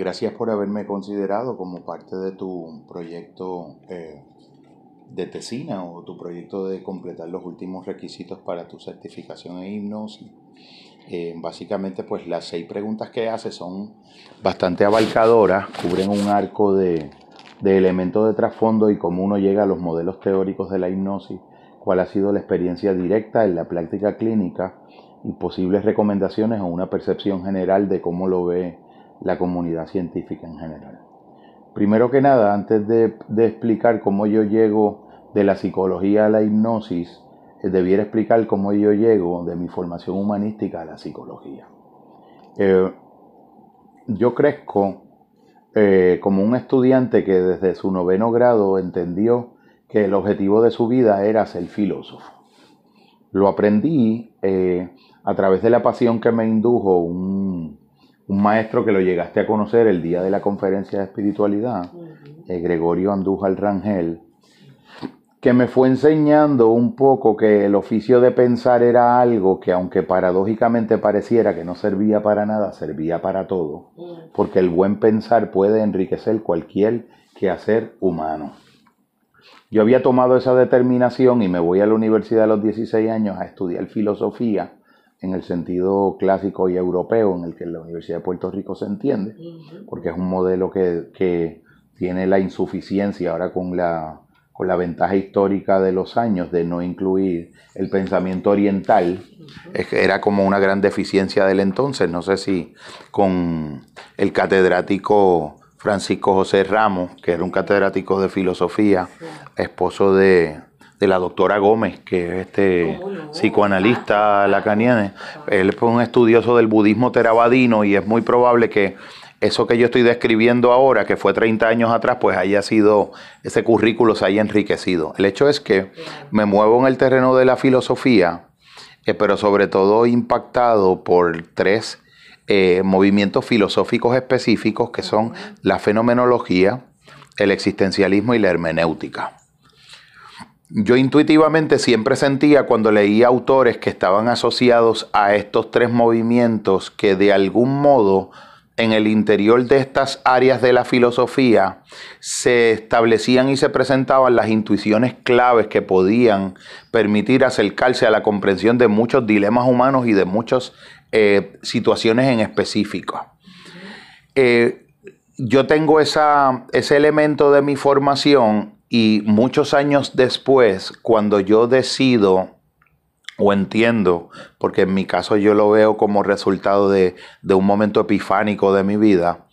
Gracias por haberme considerado como parte de tu proyecto eh, de tesina o tu proyecto de completar los últimos requisitos para tu certificación en hipnosis. Eh, básicamente, pues las seis preguntas que haces son bastante abarcadoras, cubren un arco de, de elementos de trasfondo y cómo uno llega a los modelos teóricos de la hipnosis, cuál ha sido la experiencia directa en la práctica clínica y posibles recomendaciones o una percepción general de cómo lo ve la comunidad científica en general. Primero que nada, antes de, explicar cómo yo llego de la psicología a la hipnosis, eh, debiera explicar cómo yo llego de mi formación humanística a la psicología. Eh, yo crezco eh, como un estudiante que desde su noveno grado entendió que el objetivo de su vida era ser filósofo. Lo aprendí a través de la pasión que me indujo un, un maestro que lo llegaste a conocer el día de la conferencia de espiritualidad, eh, Gregorio Andújar Rangel, que me fue enseñando un poco que el oficio de pensar era algo que aunque paradójicamente pareciera que no servía para nada, servía para todo, porque el buen pensar puede enriquecer cualquier quehacer humano. Yo había tomado esa determinación y me voy a la universidad a los 16 años a estudiar filosofía en el sentido clásico y europeo en el que la Universidad de Puerto Rico se entiende, porque es un modelo que, tiene la insuficiencia ahora con la, con la ventaja histórica de los años de no incluir el pensamiento oriental, era como una gran deficiencia del entonces, no sé si con el catedrático Francisco José Ramos, que era un catedrático de filosofía, esposo de, de la doctora Gómez, que es este psicoanalista lacaniana. Él es un estudioso del budismo terabadino y es muy probable que eso que yo estoy describiendo ahora, que fue 30 años atrás, pues haya sido, ese currículo se haya enriquecido. El hecho es que me muevo en el terreno de la filosofía, eh, pero sobre todo impactado por tres eh, movimientos filosóficos específicos que son la fenomenología, el existencialismo y la hermenéutica yo intuitivamente siempre sentía cuando leía autores que estaban asociados a estos tres movimientos que de algún modo en el interior de estas áreas de la filosofía se establecían y se presentaban las intuiciones claves que podían permitir acercarse a la comprensión de muchos dilemas humanos y de muchas eh, situaciones en específico. Eh, yo tengo ese elemento de mi formación y muchos años después, cuando yo decido o entiendo, porque en mi caso yo lo veo como resultado de, un momento epifánico de mi vida,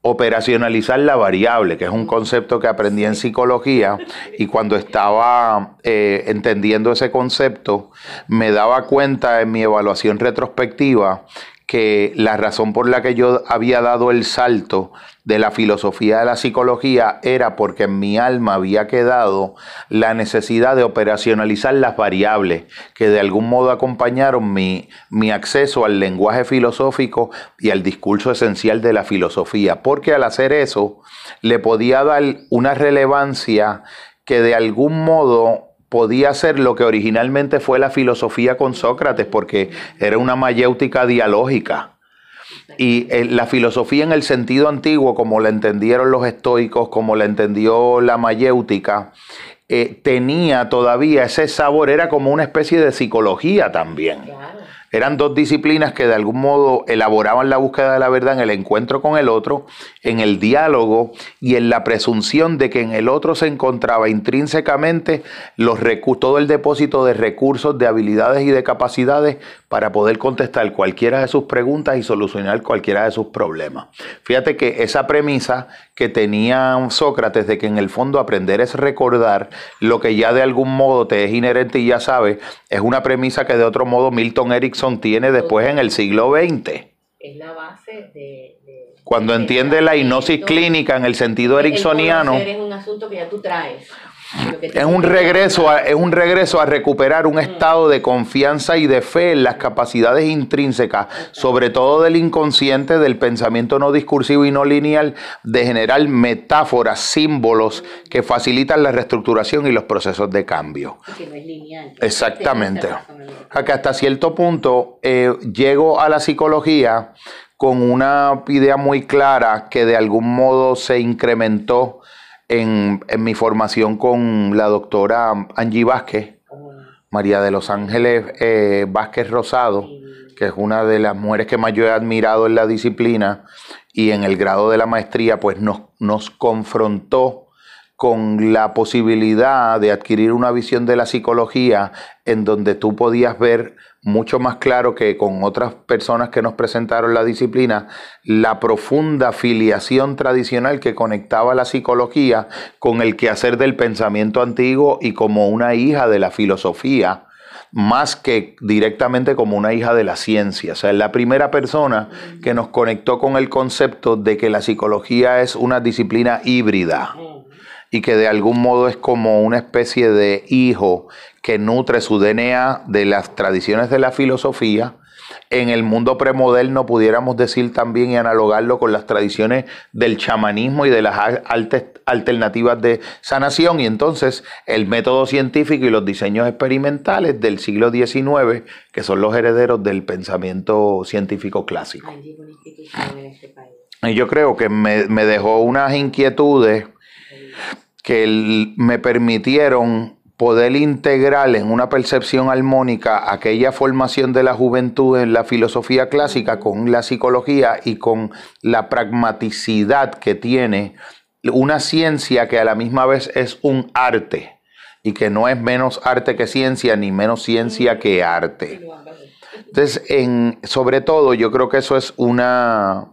operacionalizar la variable, que es un concepto que aprendí en psicología y cuando estaba eh, entendiendo ese concepto me daba cuenta en mi evaluación retrospectiva que la razón por la que yo había dado el salto de la filosofía de la psicología era porque en mi alma había quedado la necesidad de operacionalizar las variables que de algún modo acompañaron mi, mi acceso al lenguaje filosófico y al discurso esencial de la filosofía, porque al hacer eso le podía dar una relevancia que de algún modo podía ser lo que originalmente fue la filosofía con Sócrates, porque era una mayéutica dialógica. Y eh, la filosofía en el sentido antiguo, como la entendieron los estoicos, como la entendió la mayéutica, eh, tenía todavía ese sabor, era como una especie de psicología también. Eran dos disciplinas que de algún modo elaboraban la búsqueda de la verdad en el encuentro con el otro, en el diálogo y en la presunción de que en el otro se encontraba intrínsecamente los todo el depósito de recursos, de habilidades y de capacidades para poder contestar cualquiera de sus preguntas y solucionar cualquiera de sus problemas. Fíjate que esa premisa que tenía Sócrates de que en el fondo aprender es recordar lo que ya de algún modo te es inherente y ya sabes, es una premisa que de otro modo Milton Erickson tiene después en el siglo XX. Es la base de... Cuando entiende la hipnosis clínica en el sentido ericksoniano... Es un asunto que ya tú traes. Es un, regreso a, es un regreso a recuperar un estado de confianza y de fe en las capacidades intrínsecas, sobre todo del inconsciente, del pensamiento no discursivo y no lineal, de generar metáforas, símbolos que facilitan la reestructuración y los procesos de cambio. Exactamente. A que hasta cierto punto eh, llego a la psicología con una idea muy clara que de algún modo se incrementó en, mi formación con la doctora Angie Vázquez, María de los Ángeles eh, Vázquez Rosado, que es una de las mujeres que más yo he admirado en la disciplina y en el grado de la maestría, pues nos, nos confrontó con la posibilidad de adquirir una visión de la psicología en donde tú podías ver mucho más claro que con otras personas que nos presentaron la disciplina, la profunda filiación tradicional que conectaba la psicología con el quehacer del pensamiento antiguo y como una hija de la filosofía más que directamente como una hija de la ciencia. O sea, es la primera persona que nos conectó con el concepto de que la psicología es una disciplina híbrida y que de algún modo es como una especie de hijo que nutre su DNA de las tradiciones de la filosofía. En el mundo premoderno pudiéramos decir también y analogarlo con las tradiciones del chamanismo y de las alternativas de sanación y entonces el método científico y los diseños experimentales del siglo XIX que son los herederos del pensamiento científico clásico. Y yo creo que me, me dejó unas inquietudes que me permitieron poder integrar en una percepción armónica aquella formación de la juventud en la filosofía clásica con la psicología y con la pragmaticidad que tiene una ciencia que a la misma vez es un arte y que no es menos arte que ciencia ni menos ciencia que arte. Entonces, en, sobre todo, yo creo que eso es una,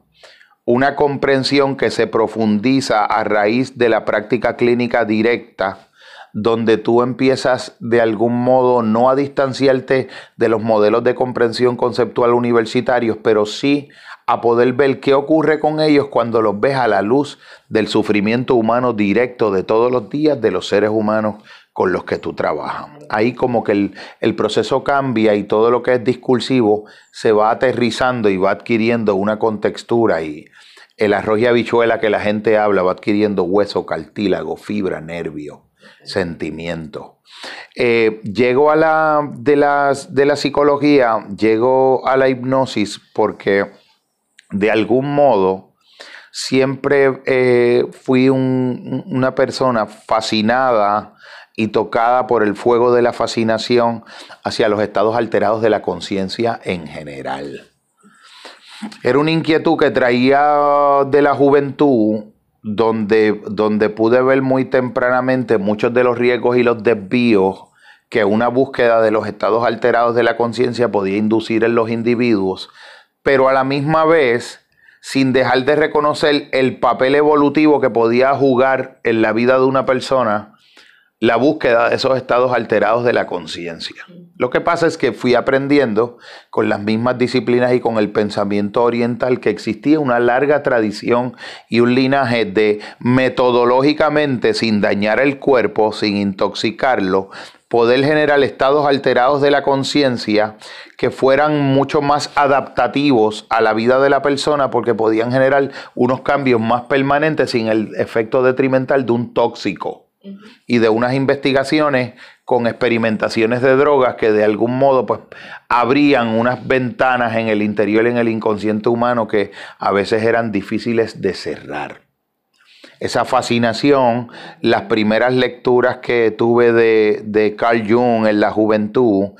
una comprensión que se profundiza a raíz de la práctica clínica directa, donde tú empiezas de algún modo no a distanciarte de los modelos de comprensión conceptual universitarios, pero sí a poder ver qué ocurre con ellos cuando los ves a la luz del sufrimiento humano directo de todos los días de los seres humanos con los que tú trabajas. Ahí como que el, proceso cambia y todo lo que es discursivo se va aterrizando y va adquiriendo una contextura y el arroz y habichuela que la gente habla va adquiriendo hueso, cartílago, fibra, nervio, sentimiento. Eh, llego a la de, las, de la psicología, llego a la hipnosis porque de algún modo siempre eh, fui una persona fascinada y tocada por el fuego de la fascinación hacia los estados alterados de la conciencia en general. Era una inquietud que traía de la juventud, donde, donde pude ver muy tempranamente muchos de los riesgos y los desvíos que una búsqueda de los estados alterados de la conciencia podía inducir en los individuos, pero a la misma vez sin dejar de reconocer el papel evolutivo que podía jugar en la vida de una persona la búsqueda de esos estados alterados de la conciencia. Lo que pasa es que fui aprendiendo con las mismas disciplinas y con el pensamiento oriental que existía una larga tradición y un linaje de metodológicamente, sin dañar el cuerpo, sin intoxicarlo, poder generar estados alterados de la conciencia que fueran mucho más adaptativos a la vida de la persona porque podían generar unos cambios más permanentes sin el efecto detrimental de un tóxico y de unas investigaciones con experimentaciones de drogas que de algún modo pues abrían unas ventanas en el interior, en el inconsciente humano que a veces eran difíciles de cerrar. Esa fascinación, las primeras lecturas que tuve de, de Carl Jung en la juventud,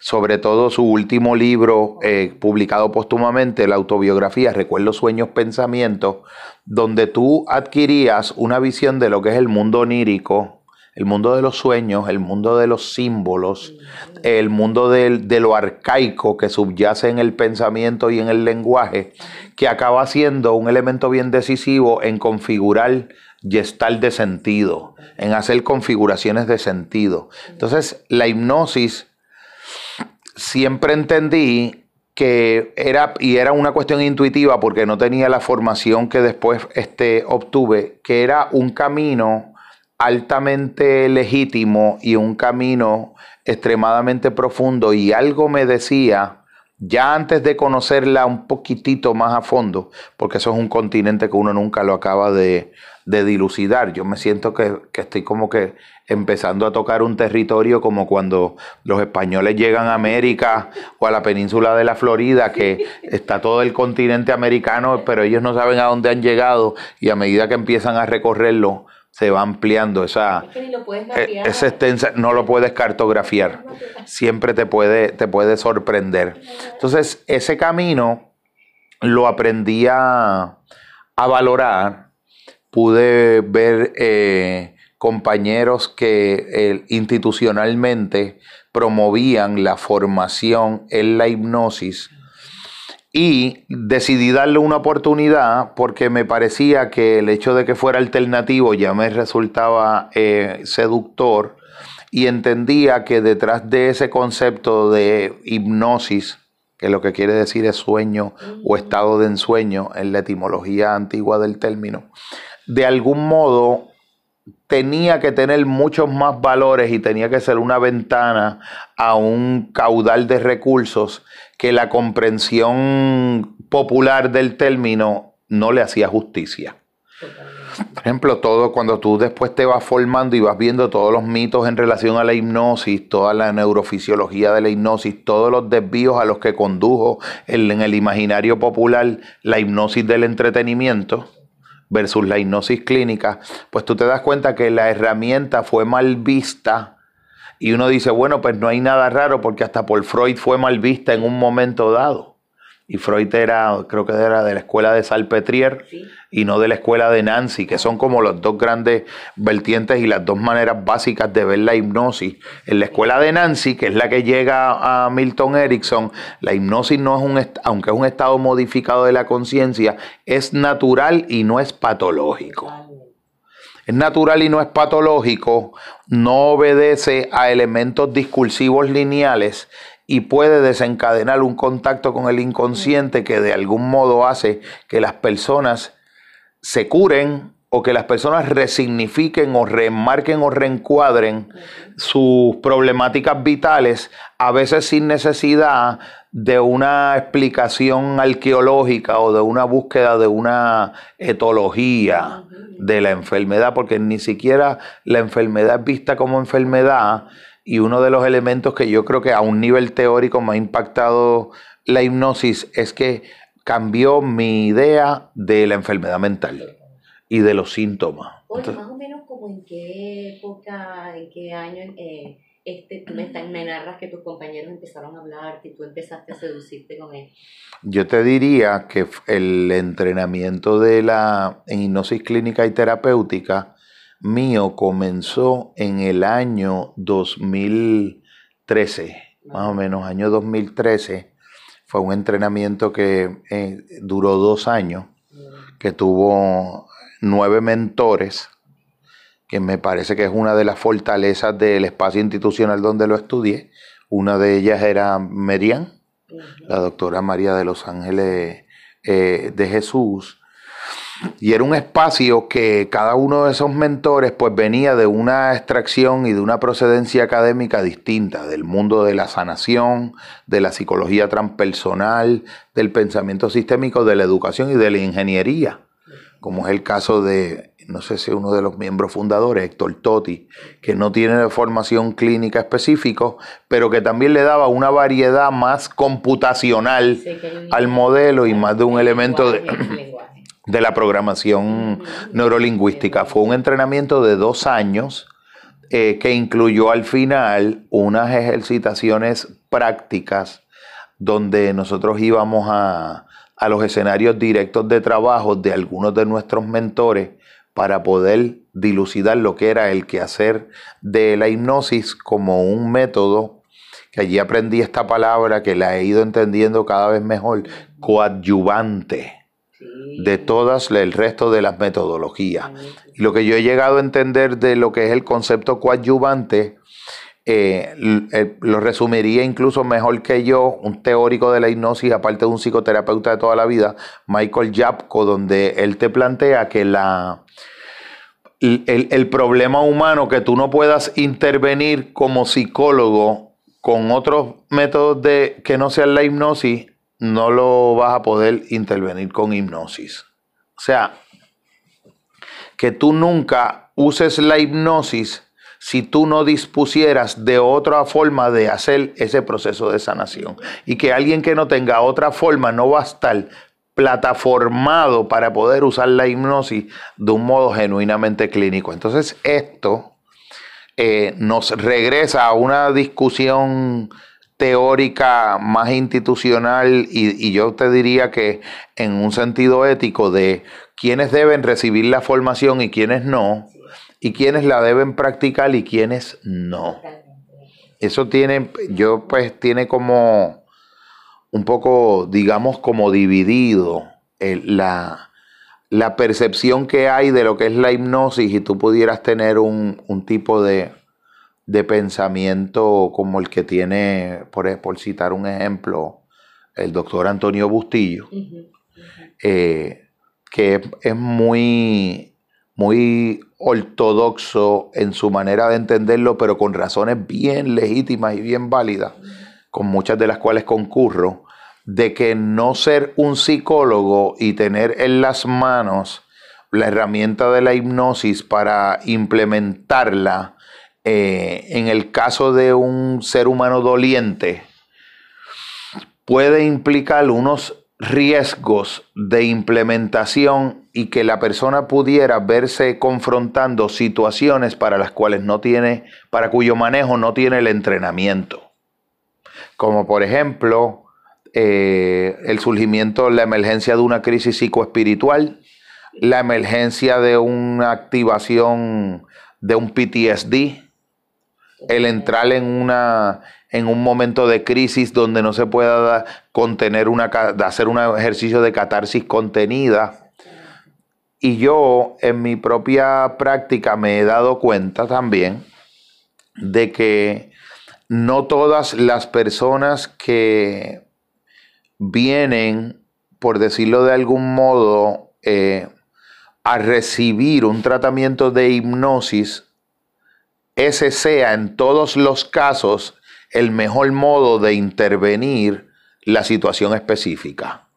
sobre todo su último libro eh, publicado póstumamente, la autobiografía Recuerdos, Sueños, Pensamientos, donde tú adquirías una visión de lo que es el mundo onírico, el mundo de los sueños, el mundo de los símbolos, el mundo de, lo arcaico que subyace en el pensamiento y en el lenguaje, que acaba siendo un elemento bien decisivo en configurar gestal de sentido, en hacer configuraciones de sentido. Entonces, la hipnosis siempre entendí que era, y era una cuestión intuitiva porque no tenía la formación que después este, obtuve, que era un camino altamente legítimo y un camino extremadamente profundo. Y algo me decía ya antes de conocerla un poquitito más a fondo, porque eso es un continente que uno nunca lo acaba de, dilucidar, yo me siento que, estoy como que empezando a tocar un territorio como cuando los españoles llegan a América o a la península de la Florida, que está todo el continente americano, pero ellos no saben a dónde han llegado y a medida que empiezan a recorrerlo, se va ampliando esa, e, esa extensa, no lo puedes cartografiar, siempre te puede, te puede sorprender. Entonces, ese camino lo aprendí a, valorar, pude ver eh, compañeros que eh, institucionalmente promovían la formación en la hipnosis y decidí darle una oportunidad porque me parecía que el hecho de que fuera alternativo ya me resultaba eh, seductor y entendía que detrás de ese concepto de hipnosis, que lo que quiere decir es sueño o estado de ensueño en la etimología antigua del término, de algún modo tenía que tener muchos más valores y tenía que ser una ventana a un caudal de recursos que la comprensión popular del término no le hacía justicia. Por ejemplo, todo cuando tú después te vas formando y vas viendo todos los mitos en relación a la hipnosis, toda la neurofisiología de la hipnosis, todos los desvíos a los que condujo en el imaginario popular la hipnosis del entretenimiento versus la hipnosis clínica, pues tú te das cuenta que la herramienta fue mal vista y uno dice, bueno, pues no hay nada raro porque hasta por Freud fue mal vista en un momento dado. Y Freud era, creo que era de la escuela de Salpetrier y no de la escuela de Nancy, que son como los dos grandes vertientes y las dos maneras básicas de ver la hipnosis. En la escuela de Nancy, que es la que llega a Milton Erickson, la hipnosis no es un, aunque es un estado modificado de la conciencia, es natural y no es patológico es natural y no es patológico, no obedece a elementos discursivos lineales y puede desencadenar un contacto con el inconsciente que de algún modo hace que las personas se curen o que las personas resignifiquen o remarquen o reencuadren sus problemáticas vitales, a veces sin necesidad de una explicación arqueológica o de una búsqueda de una etología de la enfermedad, porque ni siquiera la enfermedad es vista como enfermedad. Y uno de los elementos que yo creo que a un nivel teórico me ha impactado la hipnosis es que cambió mi idea de la enfermedad mental y de los síntomas. Oye, más o menos como en qué época, en qué año eh, este, tú me, me, narras que tus compañeros empezaron a hablar, y tú empezaste a seducirte con él. Yo te diría que el entrenamiento de la en hipnosis clínica y terapéutica mío comenzó en el año 2013, más o menos, año 2013. Fue un entrenamiento que eh, duró dos años, que tuvo nueve mentores que me parece que es una de las fortalezas del espacio institucional donde lo estudié. Una de ellas era Merian, la doctora María de los Ángeles eh, de Jesús. Y era un espacio que cada uno de esos mentores pues venía de una extracción y de una procedencia académica distinta, del mundo de la sanación, de la psicología transpersonal, del pensamiento sistémico, de la educación y de la ingeniería, como es el caso de no sé si uno de los miembros fundadores, Héctor Totti, que no tiene formación clínica específica, pero que también le daba una variedad más computacional al modelo y más de un elemento de, de la programación neurolingüística. Fue un entrenamiento de dos años eh, que incluyó al final unas ejercitaciones prácticas donde nosotros íbamos a, a los escenarios directos de trabajo de algunos de nuestros mentores para poder dilucidar lo que era el quehacer de la hipnosis como un método, que allí aprendí esta palabra que la he ido entendiendo cada vez mejor, coadyuvante de todas el resto de las metodologías. Y lo que yo he llegado a entender de lo que es el concepto coadyuvante, eh, eh, lo resumiría incluso mejor que yo, un teórico de la hipnosis, aparte de un psicoterapeuta de toda la vida, Michael Japko, donde él te plantea que la, el, problema humano que tú no puedas intervenir como psicólogo con otros métodos de que no sean la hipnosis, no lo vas a poder intervenir con hipnosis. O sea, que tú nunca uses la hipnosis si tú no dispusieras de otra forma de hacer ese proceso de sanación. Y que alguien que no tenga otra forma no va a estar plataformado para poder usar la hipnosis de un modo genuinamente clínico. Entonces esto eh, nos regresa a una discusión teórica más institucional y, yo te diría que en un sentido ético de quiénes deben recibir la formación y quiénes no, y quiénes la deben practicar y quiénes no. Eso tiene, yo pues tiene como un poco, digamos, como dividido la, la, percepción que hay de lo que es la hipnosis y tú pudieras tener un, tipo de, de, pensamiento como el que tiene, por, por, citar un ejemplo, el doctor Antonio Bustillo, eh, que es, muy, muy ortodoxo en su manera de entenderlo, pero con razones bien legítimas y bien válidas con muchas de las cuales concurro, de que no ser un psicólogo y tener en las manos la herramienta de la hipnosis para implementarla eh, en el caso de un ser humano doliente puede implicar unos riesgos de implementación y que la persona pudiera verse confrontando situaciones para las cuales no tiene, para cuyo manejo no tiene el entrenamiento. Como por ejemplo eh, el surgimiento, la emergencia de una crisis psicoespiritual, la emergencia de una activación de un PTSD, el entrar en una en un momento de crisis donde no se pueda contener una hacer un ejercicio de catarsis contenida. Y yo en mi propia práctica me he dado cuenta también de que no todas las personas que vienen, por decirlo de algún modo, eh, a recibir un tratamiento de hipnosis, ese sea en todos los casos el mejor modo de intervenir la situación específica.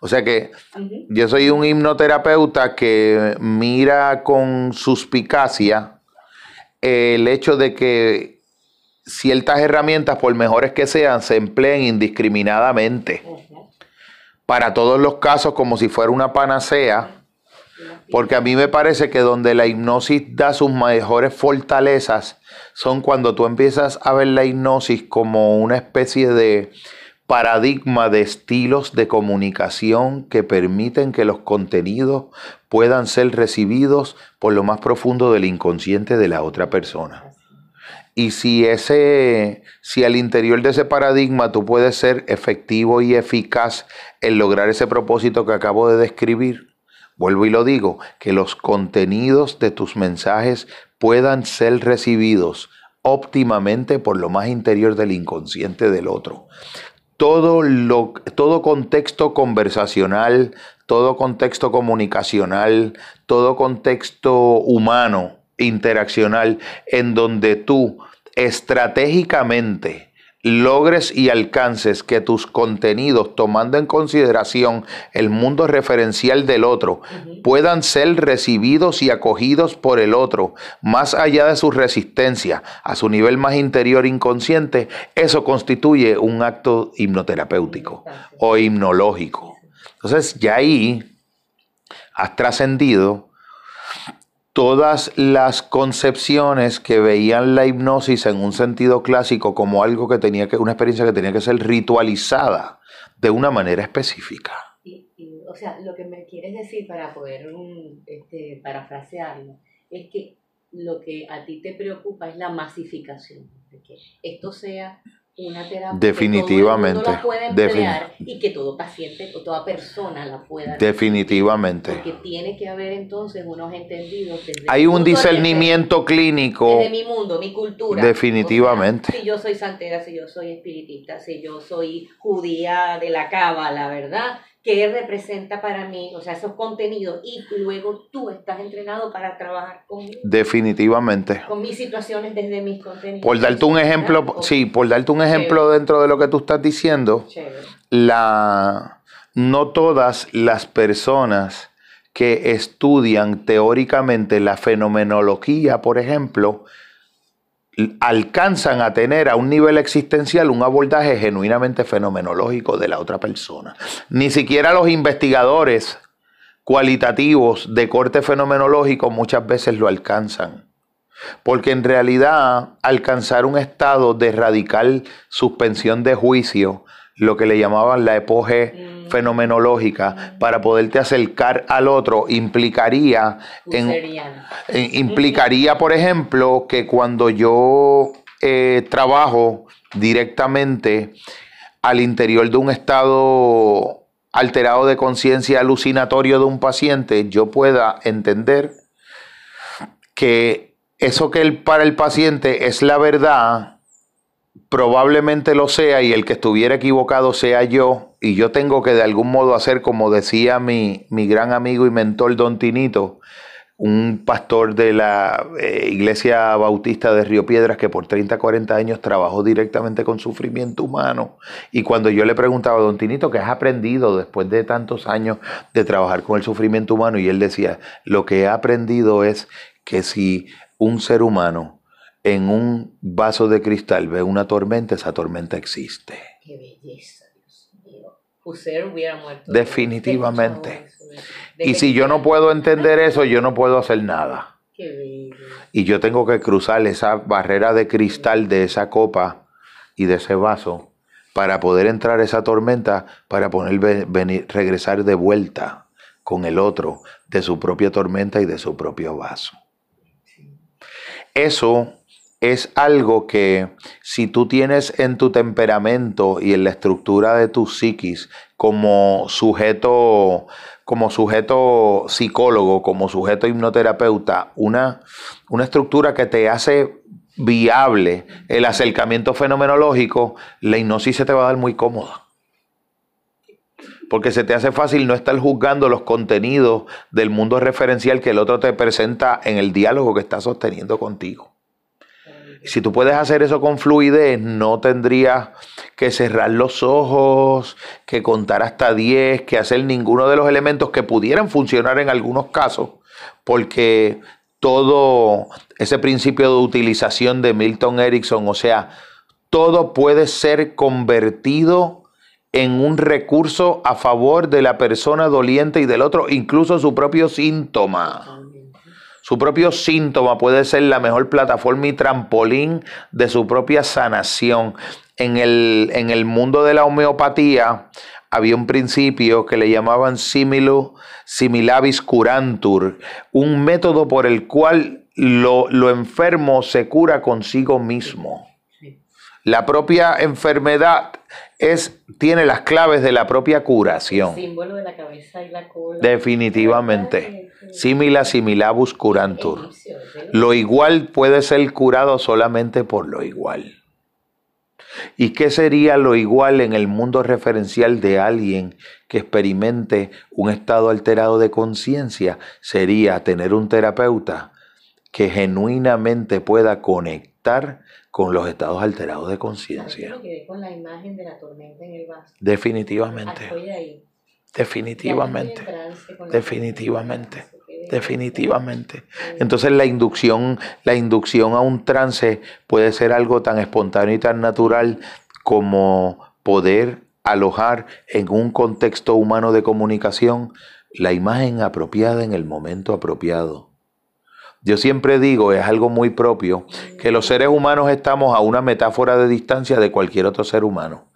O sea que yo soy un hipnoterapeuta que mira con suspicacia el hecho de que ciertas herramientas, por mejores que sean, se empleen indiscriminadamente. Para todos los casos, como si fuera una panacea, porque a mí me parece que donde la hipnosis da sus mejores fortalezas son cuando tú empiezas a ver la hipnosis como una especie de paradigma de estilos de comunicación que permiten que los contenidos puedan ser recibidos por lo más profundo del inconsciente de la otra persona. Y si ese, si al interior de ese paradigma tú puedes ser efectivo y eficaz en lograr ese propósito que acabo de describir, vuelvo y lo digo, que los contenidos de tus mensajes puedan ser recibidos óptimamente por lo más interior del inconsciente del otro. Todo, lo, todo contexto conversacional, todo contexto comunicacional, todo contexto humano interaccional en donde tú estratégicamente logres y alcances que tus contenidos, tomando en consideración el mundo referencial del otro, puedan ser recibidos y acogidos por el otro, más allá de su resistencia, a su nivel más interior inconsciente, eso constituye un acto hipnoterapéutico o hipnológico. Entonces, ya ahí has trascendido todas las concepciones que veían la hipnosis en un sentido clásico como algo que tenía que, una experiencia que tenía que ser ritualizada de una manera específica. o sea, lo que me quieres decir para poder este, parafrasearlo es que lo que a ti te preocupa es la masificación, que esto sea una terapia definitivamente que todo la pueda emplear y que todo paciente o toda persona la pueda definitivamente. porque tiene que haber entonces unos entendidos hay un discernimiento clínico de mi mundo mi cultura. Definitivamente. Si yo soy santera si yo soy espiritista si yo soy judía de la cábala verdad qué representa para mí, o sea, esos contenidos, y luego tú estás entrenado para trabajar conmigo. Definitivamente. Con mis situaciones desde mis contenidos. Por darte un ejemplo, sí, por darte un ejemplo dentro de lo que tú estás diciendo, la no todas las personas que estudian teóricamente la fenomenología, por ejemplo, alcanzan a tener a un nivel existencial un abordaje genuinamente fenomenológico de la otra persona. Ni siquiera los investigadores cualitativos de corte fenomenológico muchas veces lo alcanzan. Porque en realidad alcanzar un estado de radical suspensión de juicio, lo que le llamaban la epoge mm. fenomenológica, para poderte acercar al otro, implicaría, implicaría, por ejemplo, que cuando yo eh, trabajo directamente al interior de un estado alterado de conciencia alucinatorio de un paciente, yo pueda entender que eso que para el paciente es la verdad, probablemente lo sea y el que estuviera equivocado sea yo y yo tengo que de algún modo hacer como decía mi, mi gran amigo y mentor Don Tinito, un pastor de la eh, iglesia bautista de Río Piedras que por 30, 40 años trabajó directamente con sufrimiento humano. Y cuando yo le preguntaba, don Tinito, ¿qué has aprendido después de tantos años de trabajar con el sufrimiento humano? Y él decía, lo que he aprendido es que si un ser humano en un vaso de cristal ve una tormenta, esa tormenta existe. Qué belleza, Dios mío. hubiera muerto. Definitivamente. Y si yo no puedo entender eso, yo no puedo hacer nada. Qué Y yo tengo que cruzar esa barrera de cristal de esa copa y de ese vaso para poder entrar a esa tormenta, para poder venir, regresar de vuelta con el otro de su propia tormenta y de su propio vaso. Eso es algo que si tú tienes en tu temperamento y en la estructura de tu psiquis como sujeto, como sujeto psicólogo, como sujeto hipnoterapeuta, una, una estructura que te hace viable el acercamiento fenomenológico, la hipnosis se te va a dar muy cómoda. Porque se te hace fácil no estar juzgando los contenidos del mundo referencial que el otro te presenta en el diálogo que está sosteniendo contigo. Si tú puedes hacer eso con fluidez, no tendrías que cerrar los ojos, que contar hasta 10, que hacer ninguno de los elementos que pudieran funcionar en algunos casos, porque todo ese principio de utilización de Milton Erickson, o sea, todo puede ser convertido en un recurso a favor de la persona doliente y del otro, incluso su propio síntoma. Su propio síntoma puede ser la mejor plataforma y trampolín de su propia sanación. En el, en el mundo de la homeopatía había un principio que le llamaban similu, similabis curantur, un método por el cual lo, lo enfermo se cura consigo mismo. La propia enfermedad es, tiene las claves de la propia curación. El símbolo de la cabeza y la cola. Definitivamente. Simila similabus curantur. Lo igual puede ser curado solamente por lo igual. ¿Y qué sería lo igual en el mundo referencial de alguien que experimente un estado alterado de conciencia? Sería tener un terapeuta que genuinamente pueda conectar con los estados alterados de conciencia. con la imagen de la tormenta en el vaso. Definitivamente. Definitivamente. Definitivamente. Definitivamente. Entonces la inducción, la inducción a un trance puede ser algo tan espontáneo y tan natural como poder alojar en un contexto humano de comunicación la imagen apropiada en el momento apropiado. Yo siempre digo, es algo muy propio, que los seres humanos estamos a una metáfora de distancia de cualquier otro ser humano.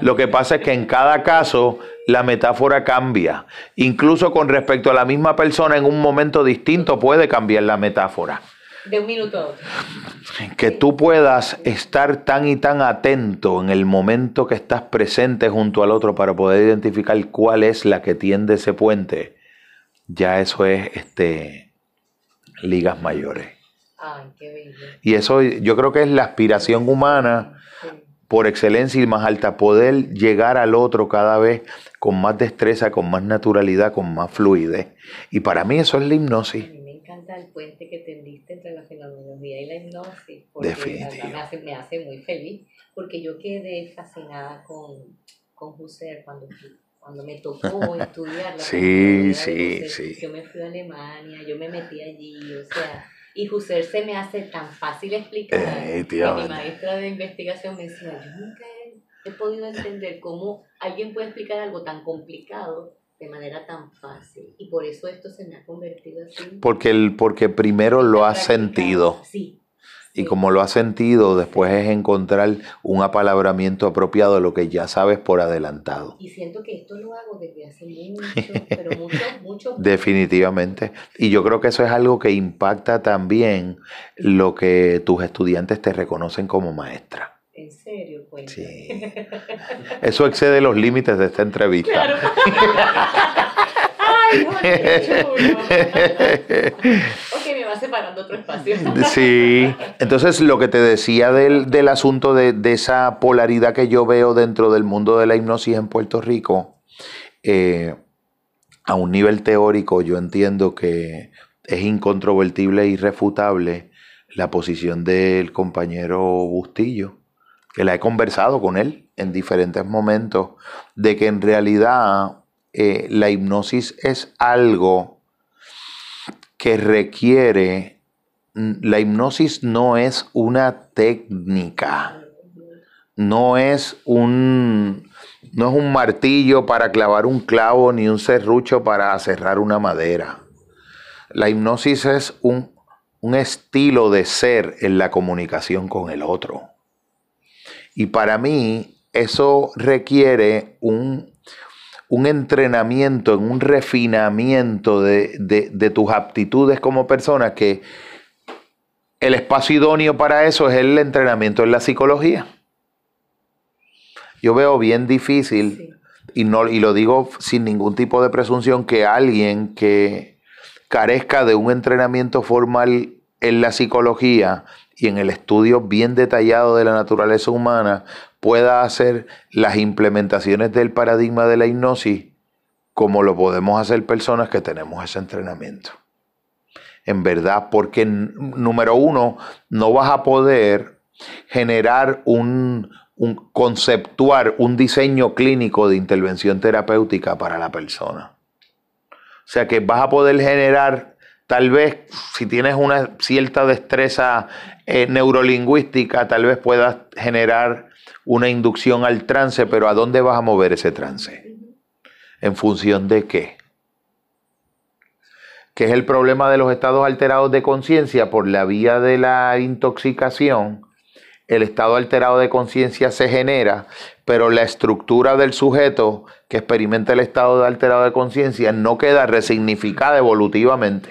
Lo que pasa es que en cada caso la metáfora cambia. Incluso con respecto a la misma persona en un momento distinto puede cambiar la metáfora. De un minuto a otro. Que tú puedas estar tan y tan atento en el momento que estás presente junto al otro para poder identificar cuál es la que tiende ese puente. Ya eso es este ligas mayores. Ay, qué bello. Y eso yo creo que es la aspiración humana por excelencia y más alta, poder llegar al otro cada vez con más destreza, con más naturalidad, con más fluidez. Y para mí eso es la hipnosis. A mí me encanta el puente que tendiste entre la fenomenología y la hipnosis, porque me hace, me hace muy feliz, porque yo quedé fascinada con, con Husserl cuando cuando me tocó estudiar la sí, sí, sí. Yo me fui a Alemania, yo me metí allí, o sea, y Husserl se me hace tan fácil explicar eh, que mi maestra de investigación me decía, yo nunca he, podido entender cómo alguien puede explicar algo tan complicado de manera tan fácil. Y por eso esto se me ha convertido así. Porque, el, porque primero lo has sentido. Sí, y como lo has sentido, después es encontrar un apalabramiento apropiado de lo que ya sabes por adelantado. Y siento que esto lo hago desde hace mucho, pero mucho, mucho. Definitivamente. Y yo creo que eso es algo que impacta también lo que tus estudiantes te reconocen como maestra. ¿En serio? Pues. Sí. Eso excede los límites de esta entrevista. Claro. Ay, no, separando otro espacio. sí, entonces lo que te decía del, del asunto de, de, esa polaridad que yo veo dentro del mundo de la hipnosis en Puerto Rico, eh, a un nivel teórico yo entiendo que es incontrovertible e irrefutable la posición del compañero Bustillo, que la he conversado con él en diferentes momentos, de que en realidad eh, la hipnosis es algo que requiere, la hipnosis no es una técnica, no es un, no es un martillo para clavar un clavo ni un serrucho para cerrar una madera. La hipnosis es un, un estilo de ser en la comunicación con el otro. Y para mí eso requiere un, un entrenamiento, en un refinamiento de, tus aptitudes como persona que el espacio idóneo para eso es el entrenamiento en la psicología. Yo veo bien difícil, y, no, y lo digo sin ningún tipo de presunción, que alguien que carezca de un entrenamiento formal en la psicología y en el estudio bien detallado de la naturaleza humana pueda hacer las implementaciones del paradigma de la hipnosis como lo podemos hacer personas que tenemos ese entrenamiento. En verdad, porque número uno, no vas a poder generar un, conceptuar un diseño clínico de intervención terapéutica para la persona. O sea que vas a poder generar, tal vez, si tienes una cierta destreza eh, neurolingüística, tal vez puedas generar una inducción al trance, pero ¿a dónde vas a mover ese trance? ¿En función de qué? ¿Qué es el problema de los estados alterados de conciencia por la vía de la intoxicación. El estado alterado de conciencia se genera, pero la estructura del sujeto que experimenta el estado alterado de conciencia no queda resignificada evolutivamente.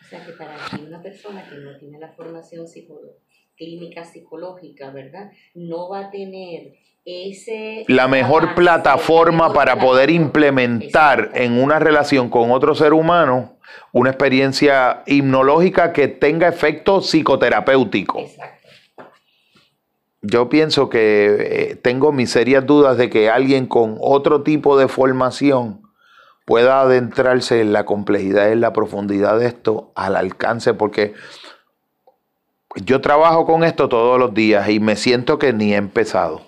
O sea que para una persona que no tiene la formación psicológica, clínica psicológica, ¿verdad? No va a tener ese... La mejor plataforma para poder implementar en una relación con otro ser humano una experiencia hipnológica que tenga efecto psicoterapéutico. Exacto. Yo pienso que eh, tengo mis serias dudas de que alguien con otro tipo de formación pueda adentrarse en la complejidad y en la profundidad de esto al alcance, porque yo trabajo con esto todos los días y me siento que ni he empezado.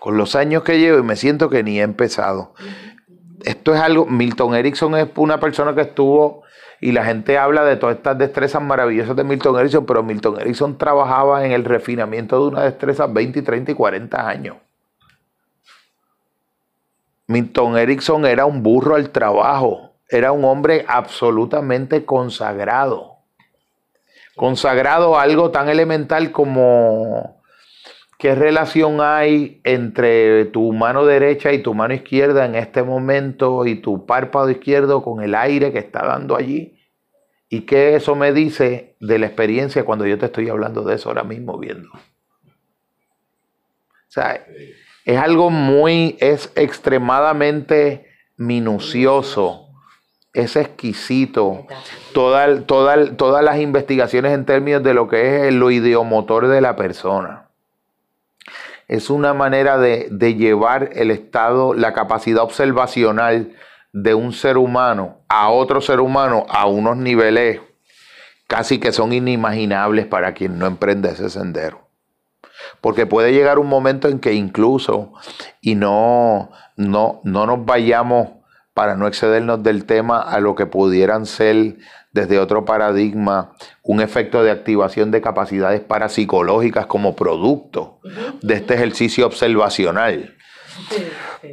Con los años que llevo y me siento que ni he empezado. Esto es algo, Milton Erickson es una persona que estuvo y la gente habla de todas estas destrezas maravillosas de Milton Erickson, pero Milton Erickson trabajaba en el refinamiento de una destreza 20, 30 y 40 años. Milton Erickson era un burro al trabajo, era un hombre absolutamente consagrado consagrado a algo tan elemental como qué relación hay entre tu mano derecha y tu mano izquierda en este momento y tu párpado izquierdo con el aire que está dando allí. ¿Y qué eso me dice de la experiencia cuando yo te estoy hablando de eso ahora mismo viendo? O sea, es algo muy, es extremadamente minucioso es exquisito. todas las investigaciones en términos de lo que es lo ideomotor de la persona. es una manera de, de llevar el estado, la capacidad observacional de un ser humano a otro ser humano a unos niveles casi que son inimaginables para quien no emprende ese sendero. Porque puede llegar un momento en que incluso, y no, no, no nos vayamos para no excedernos del tema a lo que pudieran ser desde otro paradigma un efecto de activación de capacidades parapsicológicas como producto de este ejercicio observacional.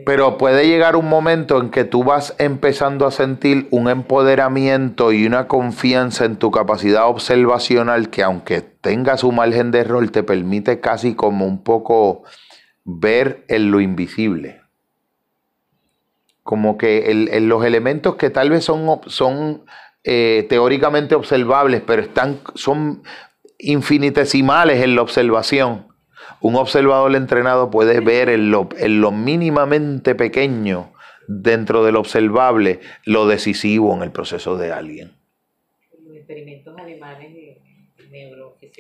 Pero puede llegar un momento en que tú vas empezando a sentir un empoderamiento y una confianza en tu capacidad observacional que aunque tenga su margen de error te permite casi como un poco ver en lo invisible. Como que en los elementos que tal vez son, son eh, teóricamente observables, pero están, son infinitesimales en la observación un observador entrenado puede ver en lo, en lo mínimamente pequeño dentro del observable lo decisivo en el proceso de alguien. Los experimentos alemanes de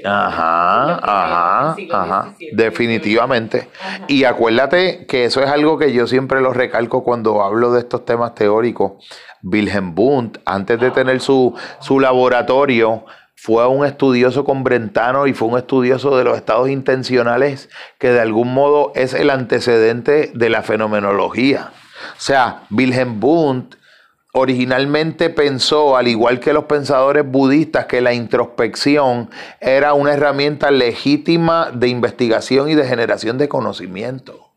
Ajá, ajá, ajá, definitivamente. Y acuérdate que eso es algo que yo siempre lo recalco cuando hablo de estos temas teóricos. Wilhelm Wundt, antes de ah. tener su, su laboratorio, fue un estudioso con Brentano y fue un estudioso de los estados intencionales que de algún modo es el antecedente de la fenomenología. O sea, Wilhelm Wundt originalmente pensó, al igual que los pensadores budistas, que la introspección era una herramienta legítima de investigación y de generación de conocimiento.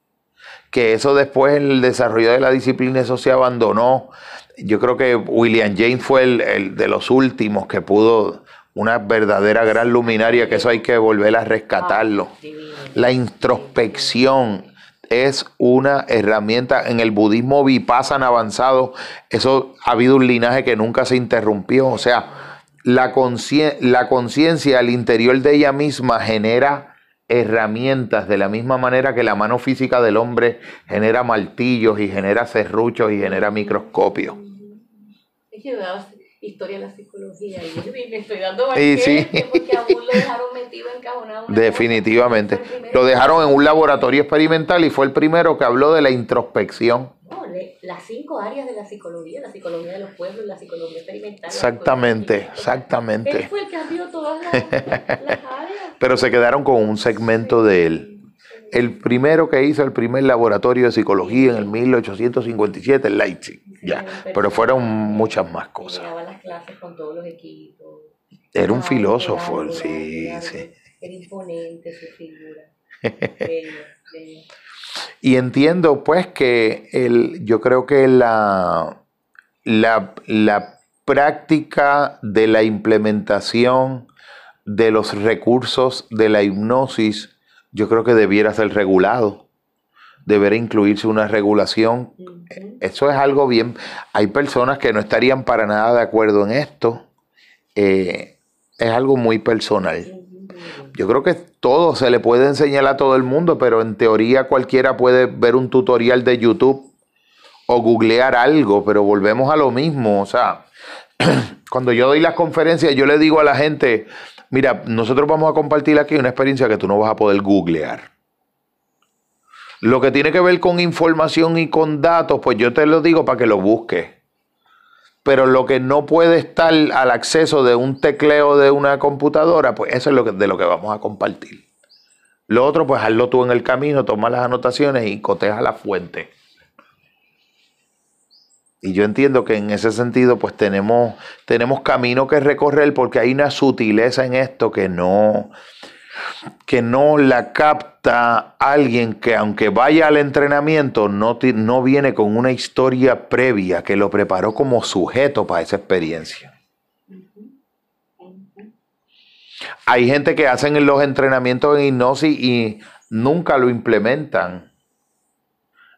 Que eso después el desarrollo de la disciplina eso se abandonó. Yo creo que William James fue el, el de los últimos que pudo una verdadera gran luminaria, que eso hay que volver a rescatarlo. Ah, la introspección es una herramienta en el budismo vipassana avanzado. Eso ha habido un linaje que nunca se interrumpió. O sea, la conciencia al interior de ella misma genera herramientas de la misma manera que la mano física del hombre genera martillos y genera serruchos y genera microscopios historia de la psicología y me estoy dando y sí. porque aún lo dejaron encajonado. Definitivamente. Lo dejaron en un laboratorio experimental y fue el primero que habló de la introspección. No, las cinco áreas de la psicología, la psicología de los pueblos, la psicología experimental. Exactamente, exactamente. Él fue el que abrió todas las, áreas. Pero se quedaron con un segmento de él el primero que hizo el primer laboratorio de psicología en el 1857 en Leipzig, ya, pero fueron muchas más cosas. las clases con todos los equipos. Era un filósofo, sí, sí. Era imponente su figura. Y entiendo pues que el, yo creo que la, la, la práctica de la implementación de los recursos de la hipnosis yo creo que debiera ser regulado. Debería incluirse una regulación. Eso es algo bien. Hay personas que no estarían para nada de acuerdo en esto. Eh, es algo muy personal. Yo creo que todo se le puede enseñar a todo el mundo, pero en teoría cualquiera puede ver un tutorial de YouTube o googlear algo, pero volvemos a lo mismo. O sea, cuando yo doy las conferencias, yo le digo a la gente, Mira, nosotros vamos a compartir aquí una experiencia que tú no vas a poder googlear. Lo que tiene que ver con información y con datos, pues yo te lo digo para que lo busques. Pero lo que no puede estar al acceso de un tecleo de una computadora, pues eso es lo que, de lo que vamos a compartir. Lo otro, pues hazlo tú en el camino, toma las anotaciones y coteja la fuente. Y yo entiendo que en ese sentido pues tenemos, tenemos camino que recorrer porque hay una sutileza en esto que no, que no la capta alguien que aunque vaya al entrenamiento no, no viene con una historia previa que lo preparó como sujeto para esa experiencia. Hay gente que hacen los entrenamientos en hipnosis y nunca lo implementan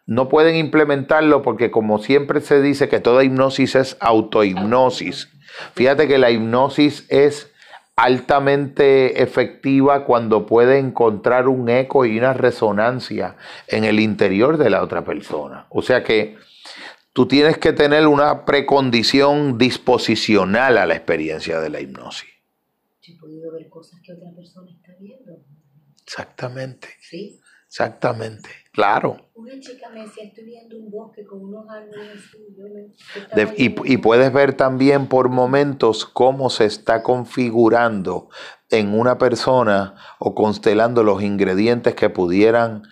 no pueden implementarlo porque como siempre se dice que toda hipnosis es autohipnosis. Fíjate que la hipnosis es altamente efectiva cuando puede encontrar un eco y una resonancia en el interior de la otra persona. O sea que tú tienes que tener una precondición disposicional a la experiencia de la hipnosis. Yo he podido ver cosas que otra persona está viendo. Exactamente. Sí. Exactamente, claro. Una chica me decía, estoy viendo un bosque con unos árboles y, puedes ver también por momentos cómo se está configurando en una persona o constelando los ingredientes que pudieran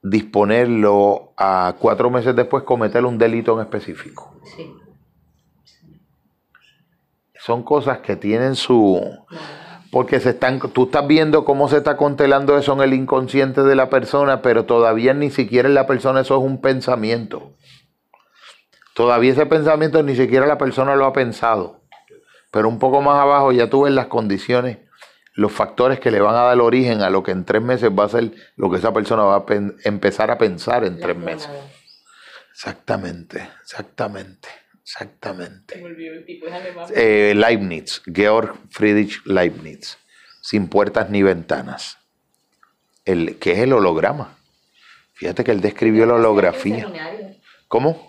disponerlo a cuatro meses después cometer un delito en específico. Sí. Son cosas que tienen su porque se están, tú estás viendo cómo se está constelando eso en el inconsciente de la persona, pero todavía ni siquiera en la persona eso es un pensamiento. Todavía ese pensamiento ni siquiera la persona lo ha pensado. Pero un poco más abajo ya tú ves las condiciones, los factores que le van a dar origen a lo que en tres meses va a ser lo que esa persona va a empezar a pensar en tres meses. Exactamente, exactamente. Exactamente. Eh, Leibniz, Georg Friedrich Leibniz, sin puertas ni ventanas. El, ¿Qué es el holograma? Fíjate que él describió la holografía. ¿Cómo?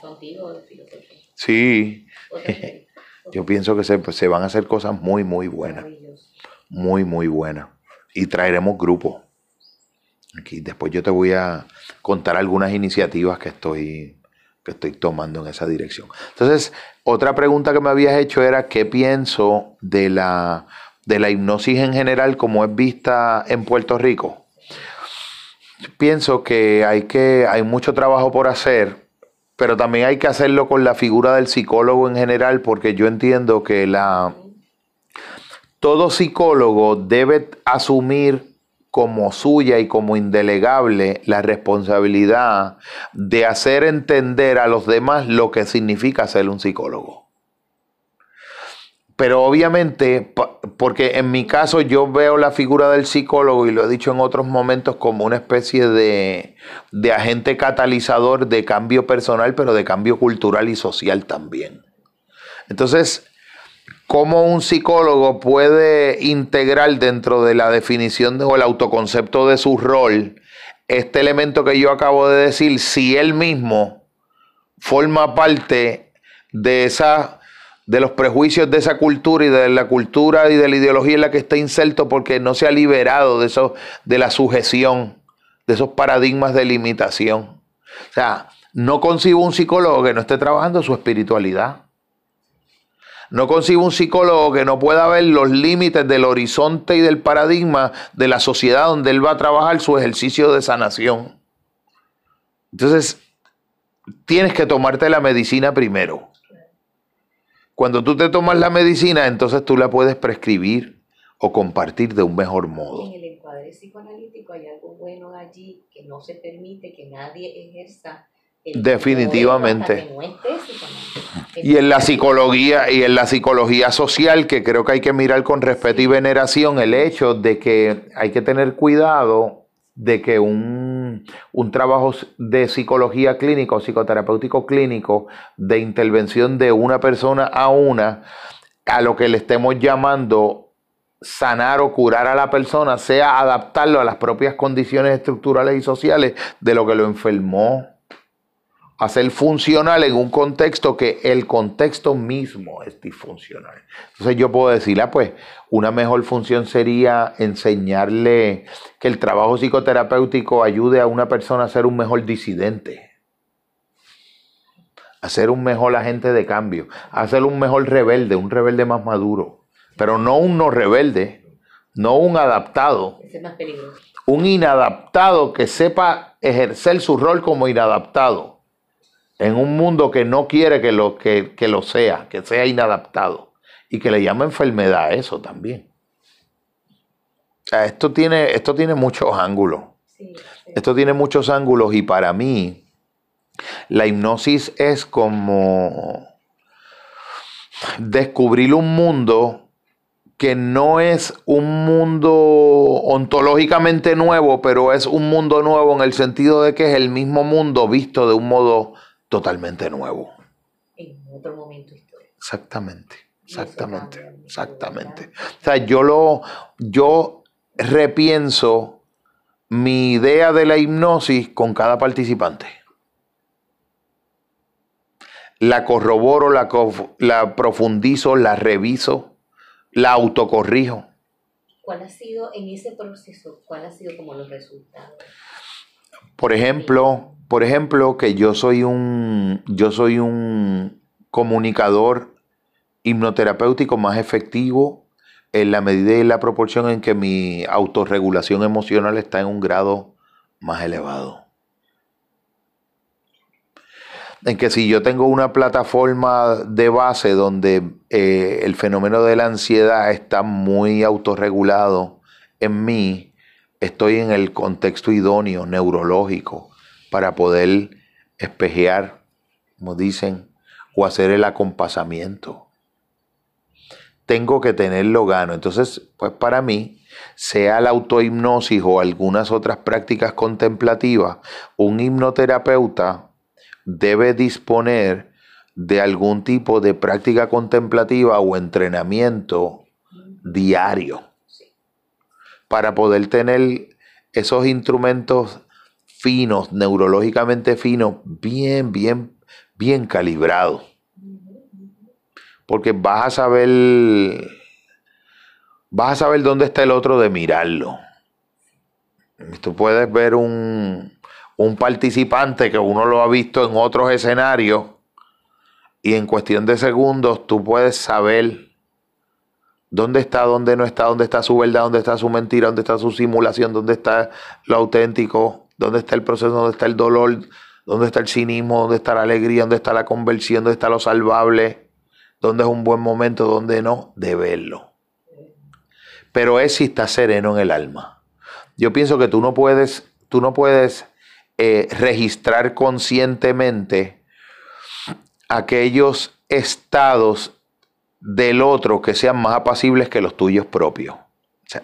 Sí. Yo pienso que se, se, van a hacer cosas muy, muy buenas. Muy, muy buenas. Y traeremos grupos. Aquí después yo te voy a contar algunas iniciativas que estoy estoy tomando en esa dirección. Entonces, otra pregunta que me habías hecho era qué pienso de la, de la hipnosis en general como es vista en Puerto Rico. Pienso que hay, que hay mucho trabajo por hacer, pero también hay que hacerlo con la figura del psicólogo en general, porque yo entiendo que la, todo psicólogo debe asumir como suya y como indelegable la responsabilidad de hacer entender a los demás lo que significa ser un psicólogo. Pero obviamente, porque en mi caso yo veo la figura del psicólogo, y lo he dicho en otros momentos, como una especie de, de agente catalizador de cambio personal, pero de cambio cultural y social también. Entonces, cómo un psicólogo puede integrar dentro de la definición o el autoconcepto de su rol este elemento que yo acabo de decir, si él mismo forma parte de esa de los prejuicios de esa cultura y de la cultura y de la ideología en la que está inserto porque no se ha liberado de eso de la sujeción, de esos paradigmas de limitación. O sea, no concibo un psicólogo que no esté trabajando su espiritualidad. No consigo un psicólogo que no pueda ver los límites del horizonte y del paradigma de la sociedad donde él va a trabajar su ejercicio de sanación. Entonces, tienes que tomarte la medicina primero. Cuando tú te tomas la medicina, entonces tú la puedes prescribir o compartir de un mejor modo. En el encuadre psicoanalítico hay algo bueno allí que no se permite que nadie ejerza Definitivamente. Y en la psicología y en la psicología social que creo que hay que mirar con respeto y veneración el hecho de que hay que tener cuidado de que un, un trabajo de psicología clínica o psicoterapéutico clínico de intervención de una persona a una a lo que le estemos llamando sanar o curar a la persona sea adaptarlo a las propias condiciones estructurales y sociales de lo que lo enfermó hacer funcional en un contexto que el contexto mismo es disfuncional. Entonces yo puedo decir, ah, pues una mejor función sería enseñarle que el trabajo psicoterapéutico ayude a una persona a ser un mejor disidente, a ser un mejor agente de cambio, a ser un mejor rebelde, un rebelde más maduro, pero no un no rebelde, no un adaptado. es más peligroso. Un inadaptado que sepa ejercer su rol como inadaptado en un mundo que no quiere que lo, que, lo sea, que sea inadaptado y que le llama enfermedad a eso también. esto, tiene, esto tiene muchos ángulos. Esto tiene muchos ángulos y para mí la hipnosis es como descubrir un mundo que no es un mundo ontológicamente nuevo, pero es un mundo nuevo en el sentido de que es el mismo mundo visto de un modo totalmente nuevo. En otro momento histórico. Exactamente, exactamente, exactamente. O sea, yo lo, yo repienso mi idea de la hipnosis con cada participante. La corroboro, la, la profundizo, la reviso, la autocorrijo. ¿Cuál ha sido en ese proceso, cuál ha sido como los resultados? Por ejemplo, por ejemplo, que yo soy un, yo soy un comunicador hipnoterapéutico más efectivo en la medida y la proporción en que mi autorregulación emocional está en un grado más elevado. En que si yo tengo una plataforma de base donde eh, el fenómeno de la ansiedad está muy autorregulado en mí, estoy en el contexto idóneo neurológico para poder espejear, como dicen, o hacer el acompasamiento tengo que tenerlo gano. Entonces, pues para mí, sea la autohipnosis o algunas otras prácticas contemplativas, un hipnoterapeuta debe disponer de algún tipo de práctica contemplativa o entrenamiento diario para poder tener esos instrumentos finos, neurológicamente finos, bien, bien, bien calibrados porque vas a saber, vas a saber dónde está el otro de mirarlo. Tú puedes ver un, un participante que uno lo ha visto en otros escenarios y en cuestión de segundos tú puedes saber dónde está, dónde no está, dónde está su verdad, dónde está su mentira, dónde está su simulación, dónde está lo auténtico, dónde está el proceso, dónde está el dolor, dónde está el cinismo, dónde está la alegría, dónde está la conversión, dónde está lo salvable dónde es un buen momento, dónde no, de verlo. Pero es si está sereno en el alma. Yo pienso que tú no puedes, tú no puedes eh, registrar conscientemente aquellos estados del otro que sean más apacibles que los tuyos propios.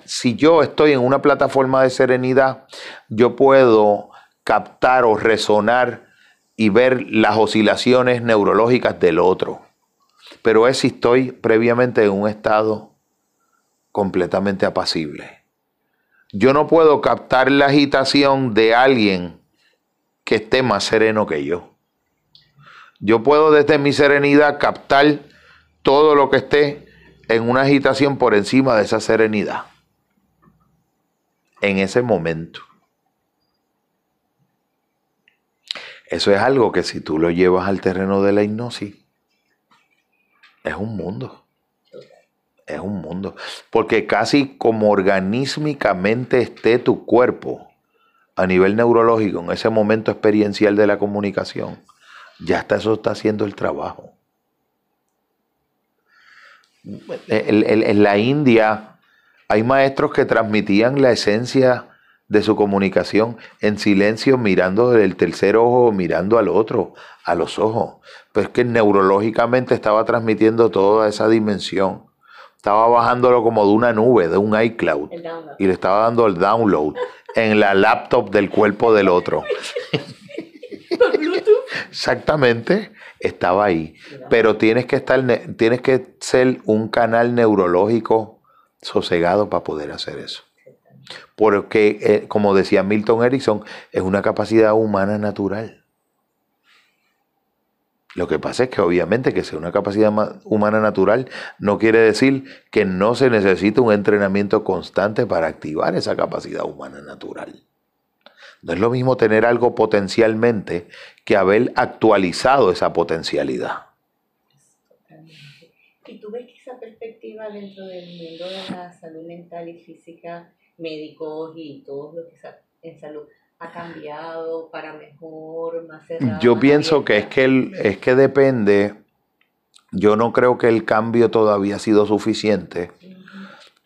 Si yo estoy en una plataforma de serenidad, yo puedo captar o resonar y ver las oscilaciones neurológicas del otro pero es si estoy previamente en un estado completamente apacible. Yo no puedo captar la agitación de alguien que esté más sereno que yo. Yo puedo desde mi serenidad captar todo lo que esté en una agitación por encima de esa serenidad. En ese momento. Eso es algo que si tú lo llevas al terreno de la hipnosis, es un mundo. Es un mundo. Porque casi como organísmicamente esté tu cuerpo a nivel neurológico en ese momento experiencial de la comunicación, ya está, eso está haciendo el trabajo. En, la India hay maestros que transmitían la esencia de su comunicación en silencio, mirando del tercer ojo, mirando al otro, a los ojos. Pero es que neurológicamente estaba transmitiendo toda esa dimensión. Estaba bajándolo como de una nube, de un iCloud. Y le estaba dando el download en la laptop del cuerpo del otro. Exactamente, estaba ahí. Pero tienes que estar, tienes que ser un canal neurológico sosegado para poder hacer eso porque, eh, como decía Milton Erickson, es una capacidad humana natural. Lo que pasa es que obviamente que sea una capacidad humana natural no quiere decir que no se necesite un entrenamiento constante para activar esa capacidad humana natural. No es lo mismo tener algo potencialmente que haber actualizado esa potencialidad. ¿Y tú dentro del mundo de la salud mental y física médicos y todos los que están en salud ha cambiado para mejor, más cerrado? Yo pienso que es que, es que depende, yo no creo que el cambio todavía ha sido suficiente,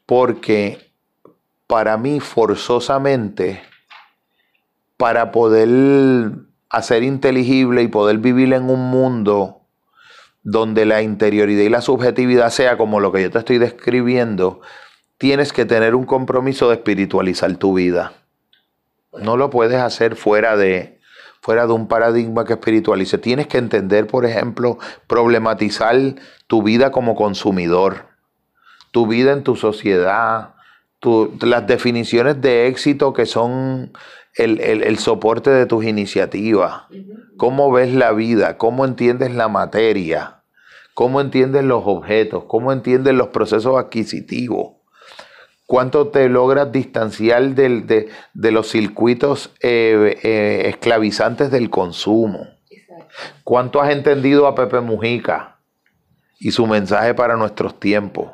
porque para mí forzosamente, para poder hacer inteligible y poder vivir en un mundo donde la interioridad y la subjetividad sea como lo que yo te estoy describiendo, tienes que tener un compromiso de espiritualizar tu vida. No lo puedes hacer fuera de, fuera de un paradigma que espiritualice. Tienes que entender, por ejemplo, problematizar tu vida como consumidor, tu vida en tu sociedad, las definiciones de éxito que son el, el, soporte de tus iniciativas, cómo ves la vida, cómo entiendes la materia, cómo entiendes los objetos, cómo entiendes los procesos adquisitivos cuánto te logras distanciar del, de, de, los circuitos eh, eh, esclavizantes del consumo. ¿Cuánto has entendido a Pepe Mujica y su mensaje para nuestros tiempos?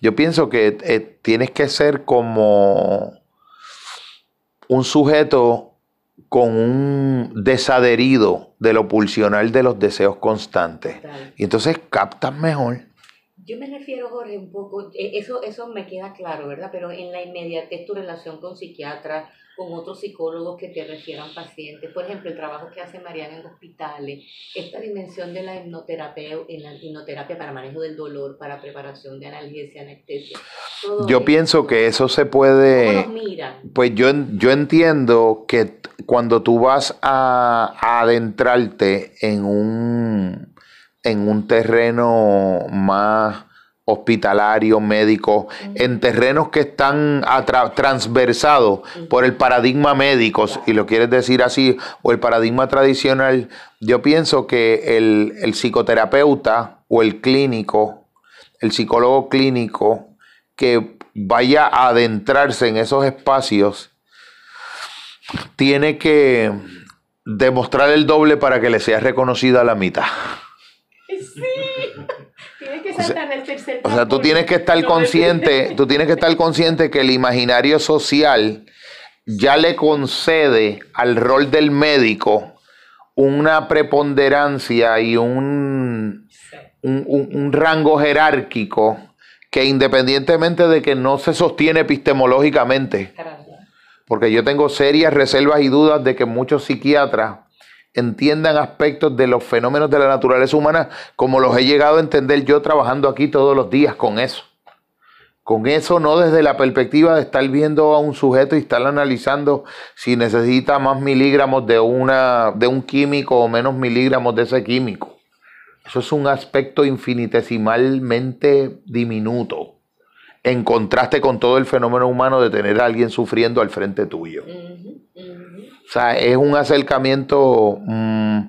Yo pienso que eh, tienes que ser como un sujeto con un desadherido de lo pulsional de los deseos constantes. Y entonces captas mejor. Yo me refiero, Jorge, un poco, eh, eso, eso me queda claro, ¿verdad? Pero en la inmediatez tu relación con psiquiatras, con otros psicólogos que te refieran pacientes, por ejemplo, el trabajo que hace Mariana en hospitales, esta dimensión de la hipnoterapia, en la hipnoterapia para manejo del dolor, para preparación de analgesia, anestesia. yo pienso que eso se puede... Pues yo, yo entiendo que cuando tú vas a, a adentrarte en un, en un terreno más hospitalario, médico, en terrenos que están transversados por el paradigma médico, y lo quieres decir así, o el paradigma tradicional, yo pienso que el, el psicoterapeuta o el clínico, el psicólogo clínico, que vaya a adentrarse en esos espacios, tiene que demostrar el doble para que le sea reconocida la mitad. O sea, tú tienes que estar consciente, tú tienes que estar consciente que el imaginario social ya le concede al rol del médico una preponderancia y un, un, rango jerárquico que independientemente de que no se sostiene epistemológicamente, porque yo tengo serias reservas y dudas de que muchos psiquiatras entiendan aspectos de los fenómenos de la naturaleza humana como los he llegado a entender yo trabajando aquí todos los días con eso. Con eso no desde la perspectiva de estar viendo a un sujeto y estar analizando si necesita más miligramos de, una, de un químico o menos miligramos de ese químico. Eso es un aspecto infinitesimalmente diminuto en contraste con todo el fenómeno humano de tener a alguien sufriendo al frente tuyo. O sea, es un acercamiento mm,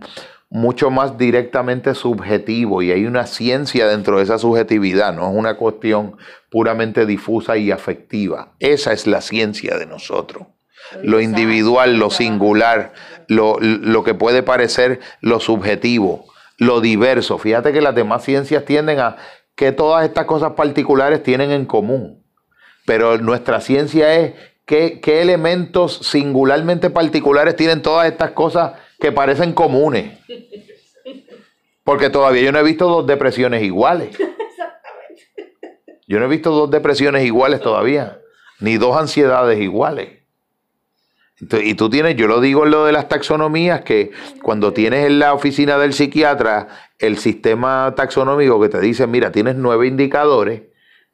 mucho más directamente subjetivo y hay una ciencia dentro de esa subjetividad, no es una cuestión puramente difusa y afectiva. Esa es la ciencia de nosotros. Lo individual, lo singular, lo, lo que puede parecer lo subjetivo, lo diverso. Fíjate que las demás ciencias tienden a que todas estas cosas particulares tienen en común. Pero nuestra ciencia es ¿Qué, elementos singularmente particulares tienen todas estas cosas que parecen comunes? Porque todavía yo no he visto dos depresiones iguales. Yo no he visto dos depresiones iguales todavía, ni dos ansiedades iguales. y tú tienes, yo lo digo en lo de las taxonomías, que cuando tienes en la oficina del psiquiatra el sistema taxonómico que te dice, mira, tienes nueve indicadores,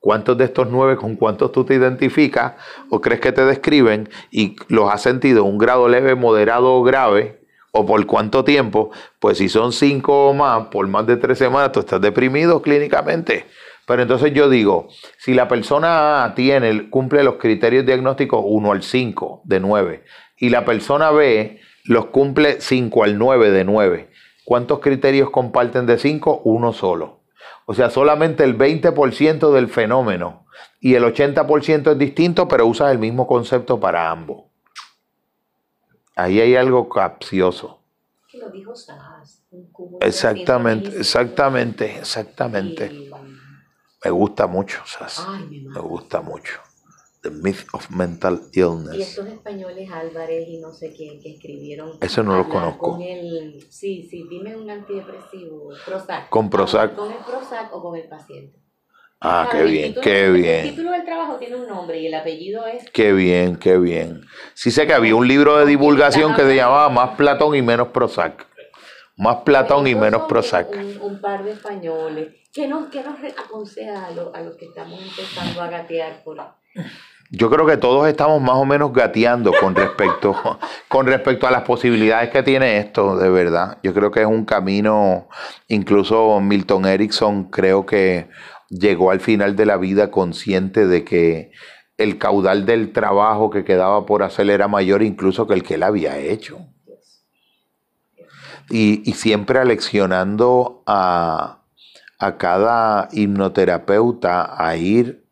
¿Cuántos de estos nueve con cuántos tú te identificas o crees que te describen y los has sentido en un grado leve, moderado o grave? ¿O por cuánto tiempo? Pues si son cinco o más, por más de tres semanas, tú estás deprimido clínicamente. Pero entonces yo digo, si la persona tiene, cumple los criterios diagnósticos 1 al 5 de 9 y la persona B los cumple 5 al 9 de 9, ¿cuántos criterios comparten de 5? Uno solo. O sea, solamente el 20% del fenómeno y el 80% es distinto, pero usas el mismo concepto para ambos. Ahí hay algo capcioso. lo dijo Exactamente, exactamente, exactamente. Me gusta mucho, Sass. me gusta mucho. The Myth of Mental Illness. Y estos españoles Álvarez y no sé quién que escribieron. Eso no lo conozco. Con el, sí, sí, dime un antidepresivo, Prozac. Con Prozac. Con el Prozac o con el paciente. Ah, qué bien, qué bien. El título del trabajo tiene un nombre y el apellido es. Qué bien, qué bien. Sí sé que había un libro de divulgación que se llamaba Más Platón y menos Prozac. Más Platón y menos Prozac. Un, par de españoles. ¿Qué nos, qué nos aconseja a, a los que estamos empezando a gatear por yo creo que todos estamos más o menos gateando con respecto, con respecto a las posibilidades que tiene esto, de verdad. Yo creo que es un camino, incluso Milton Erickson creo que llegó al final de la vida consciente de que el caudal del trabajo que quedaba por hacer era mayor incluso que el que él había hecho. Y, y siempre aleccionando a, a cada hipnoterapeuta a ir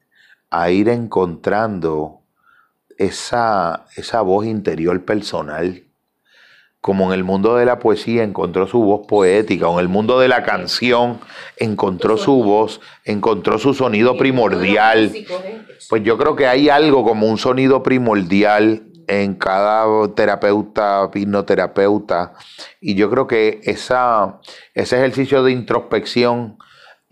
a ir encontrando esa, esa voz interior personal. Como en el mundo de la poesía encontró su voz poética, o en el mundo de la canción encontró su voz, encontró su sonido primordial. Pues yo creo que hay algo como un sonido primordial en cada terapeuta, hipnoterapeuta, y yo creo que esa, ese ejercicio de introspección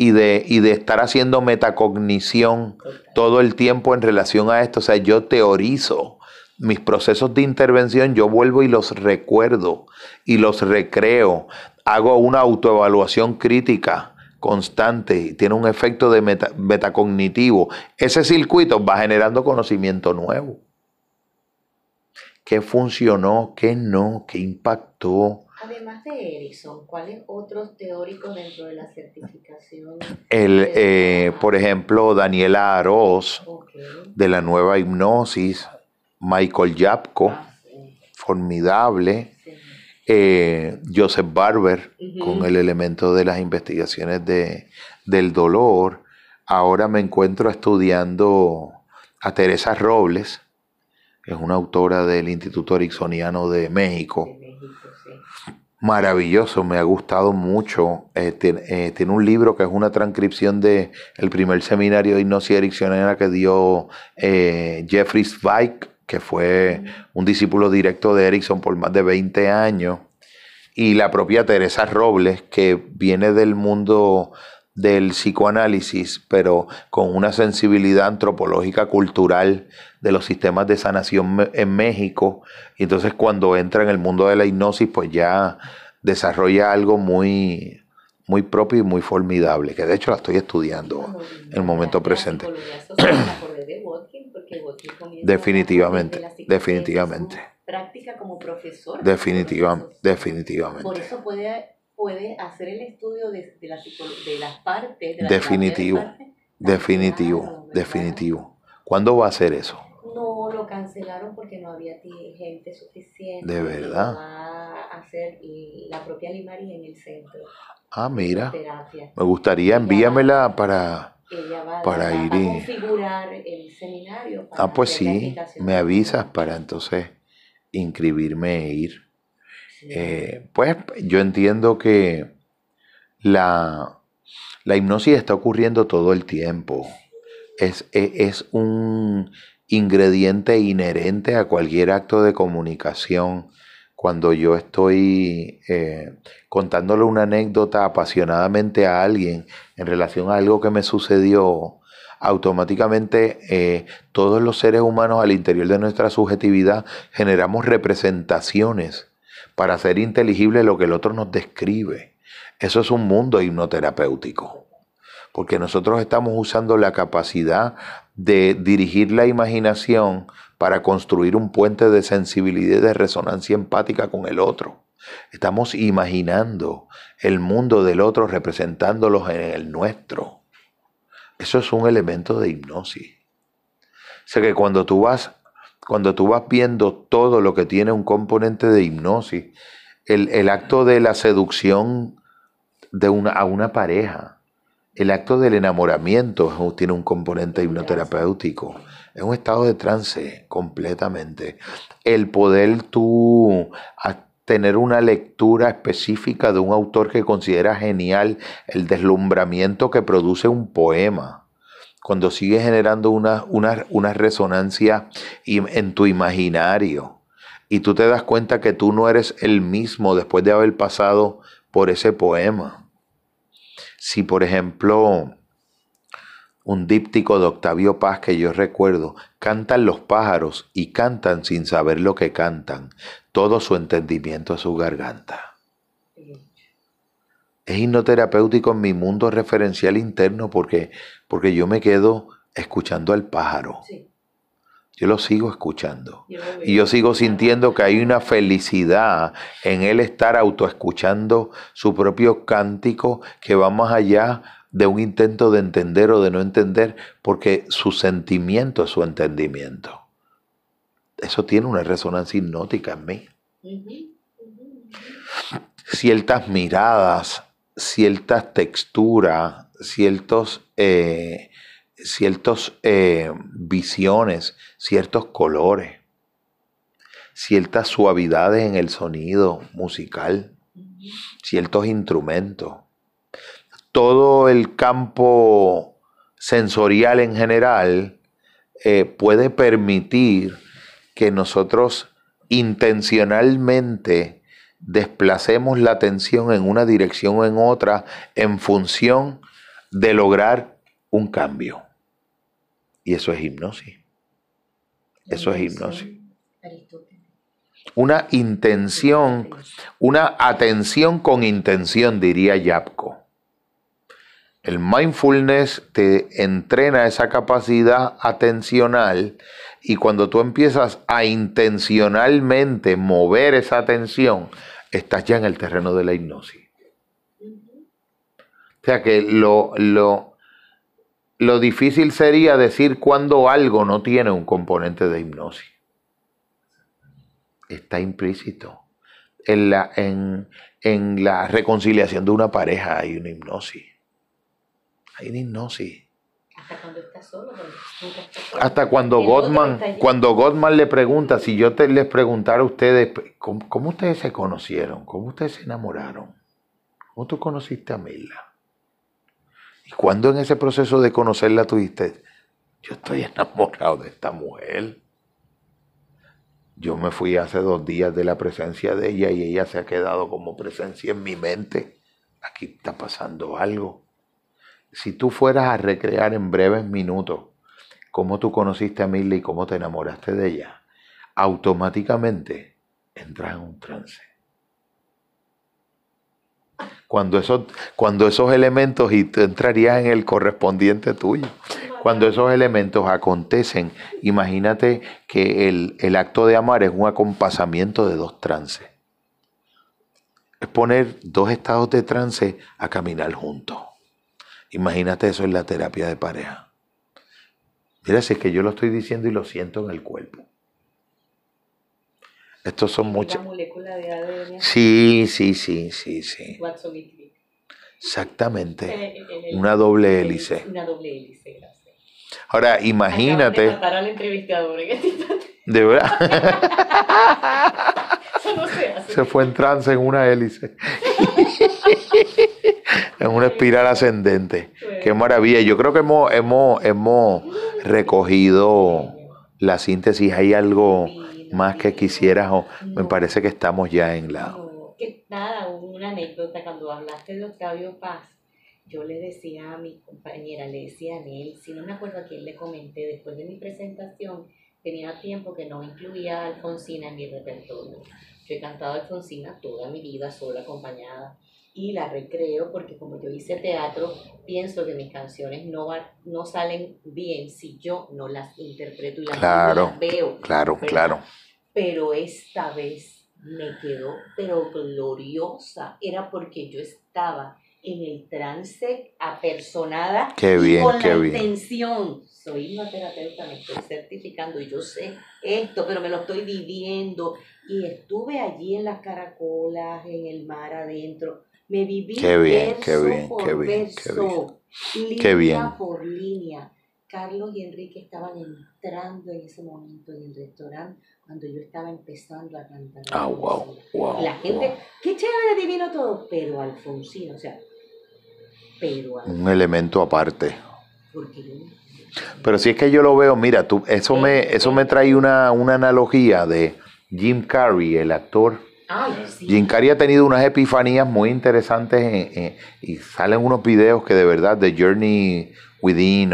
y de, y de estar haciendo metacognición todo el tiempo en relación a esto, o sea, yo teorizo mis procesos de intervención yo vuelvo y los recuerdo y los recreo. Hago una autoevaluación crítica constante y tiene un efecto de metacognitivo. Ese circuito va generando conocimiento nuevo. ¿Qué funcionó? ¿Qué no? ¿Qué impactó? Además de Erickson, ¿cuáles otros teóricos dentro de la certificación? El, eh, por ejemplo, Daniela Aroz, de la nueva hipnosis, Michael Yapko, ah, formidable. Eh, Joseph Barber, con el elemento de las investigaciones de, del dolor. Ahora me encuentro estudiando a Teresa Robles, que es una autora del Instituto Ericksoniano de México. Maravilloso, me ha gustado mucho. Eh, eh, tiene, un libro que es una transcripción de el primer seminario de hipnosis ericksoniana que dio Jeffrey Zweig que fue un discípulo directo de Erickson por más de 20 años, y la propia Teresa Robles, que viene del mundo del psicoanálisis, pero con una sensibilidad antropológica cultural de los sistemas de sanación en México. Y entonces cuando entra en el mundo de la hipnosis, pues ya desarrolla algo muy, muy propio y muy formidable, que de hecho la estoy estudiando en el momento presente. Definitivamente, definitivamente. Práctica como profesor. Definitivamente, definitivamente. Por eso puede, puede hacer el estudio de, de, la, de las partes. De definitivo, definitivo, definitivo. ¿Cuándo va a hacer eso? No, lo cancelaron porque no había gente suficiente. De verdad. a hacer la propia Limari en el centro. Ah, mira. Me gustaría envíamela para para ir configurar el seminario. ah, pues sí, me avisas para entonces inscribirme e ir. Eh, pues yo entiendo que la, la, hipnosis está ocurriendo todo el tiempo. Es, es, es un ingrediente inherente a cualquier acto de comunicación cuando yo estoy eh, contándole una anécdota apasionadamente a alguien en relación a algo que me sucedió, automáticamente eh, todos los seres humanos al interior de nuestra subjetividad generamos representaciones para hacer inteligible lo que el otro nos describe. Eso es un mundo hipnoterapéutico, porque nosotros estamos usando la capacidad de dirigir la imaginación para construir un puente de sensibilidad y de resonancia empática con el otro. Estamos imaginando el mundo del otro representándolos en el nuestro. Eso es un elemento de hipnosis. O sea que cuando tú vas, cuando tú vas viendo todo lo que tiene un componente de hipnosis, el, el acto de la seducción de una, a una pareja, el acto del enamoramiento tiene un componente hipnoterapéutico. Es un estado de trance completamente. El poder tú tener una lectura específica de un autor que considera genial el deslumbramiento que produce un poema. Cuando sigue generando una, resonancia en tu imaginario y tú te das cuenta que tú no eres el mismo después de haber pasado por ese poema. Si por ejemplo un díptico de Octavio Paz que yo recuerdo, cantan los pájaros y cantan sin saber lo que cantan, todo su entendimiento a su garganta. Es hipnoterapéutico en mi mundo referencial interno porque, porque yo me quedo escuchando al pájaro. Yo lo sigo escuchando. y yo sigo sintiendo que hay una felicidad en él estar autoescuchando su propio cántico que va más allá de un intento de entender o de no entender, porque su sentimiento es su entendimiento. Eso tiene una resonancia hipnótica en mí. Ciertas miradas, ciertas texturas, ciertos, eh, ciertas eh, visiones, ciertos colores, ciertas suavidades en el sonido musical, ciertos instrumentos. Todo el campo sensorial en general eh, puede permitir que nosotros intencionalmente desplacemos la atención en una dirección o en otra en función de lograr un cambio. Y eso es hipnosis. Eso es hipnosis. Una intención, una atención con intención, diría Yapko. El mindfulness te entrena esa capacidad atencional y cuando tú empiezas a intencionalmente mover esa atención, estás ya en el terreno de la hipnosis. O sea que lo, lo, lo difícil sería decir cuando algo no tiene un componente de hipnosis. Está implícito. En la, en, en la reconciliación de una pareja hay una hipnosis. Hay una hipnosis. Hasta cuando estás solo. Hasta cuando Gottman, cuando Gottman le pregunta, si yo te, les preguntara a ustedes, ¿cómo, ustedes se conocieron? ¿Cómo ustedes se enamoraron? ¿Cómo tú conociste a Mila? ¿Y cuándo en ese proceso de conocerla tuviste? Yo estoy enamorado de esta mujer. Yo me fui hace dos días de la presencia de ella y ella se ha quedado como presencia en mi mente. Aquí está pasando algo si tú fueras a recrear en breves minutos cómo tú conociste a Milly y cómo te enamoraste de ella, automáticamente entras en un trance. Cuando esos, cuando esos elementos, y tú entrarías en el correspondiente tuyo, cuando esos elementos acontecen, imagínate que el, el acto de amar es un acompasamiento de dos trances. Es poner dos estados de trance a caminar juntos. Imagínate eso en la terapia de pareja. Mira, si es que yo lo estoy diciendo y lo siento en el cuerpo. Estos son muchas. molécula de ADN? Sí, sí, sí, sí, sí. Exactamente. Eh, eh, eh, una doble hélice. Una doble hélice, gracias. Ahora, imagínate. De matar al entrevistador en este De verdad. Eso no se hace. Se fue en trance en una hélice. en una espiral ascendente. Qué maravilla. Yo creo que hemos, hemos, hemos recogido la síntesis. ¿Hay algo más que quisieras o me parece que estamos ya en la... nada, una anécdota cuando hablaste de Octavio Paz. Yo le decía a mi compañera, le decía a él, si no me acuerdo a quién le comenté después de mi presentación, tenía tiempo que no incluía a Alfonsina en mi repertorio. Yo he cantado Alfonsina toda mi vida, sola, acompañada y la recreo porque como yo hice teatro, pienso que mis canciones no, no salen bien si yo no las interpreto y las, veo. Claro, claro. Pero esta vez me quedó, pero gloriosa. Era porque yo estaba en el trance apersonada qué bien, con qué la bien. intención. Soy una terapeuta, me estoy certificando y yo sé esto, pero me lo estoy viviendo. Y estuve allí en las caracolas, en el mar adentro me viví qué bien, qué bien, qué bien, qué bien. línea por línea. Carlos y Enrique estaban entrando en ese momento en el restaurante cuando yo estaba empezando a cantar. Ah, wow, wow. La gente, qué chévere, divino todo, pero Alfonsino, o sea, pero Un elemento aparte. pero si es que yo lo veo, mira, tú, eso me, eso me trae una, una analogía de Jim Carrey, el actor Jim Carrey ha tenido unas epifanías muy interesantes y salen unos videos que de verdad, The Journey Within,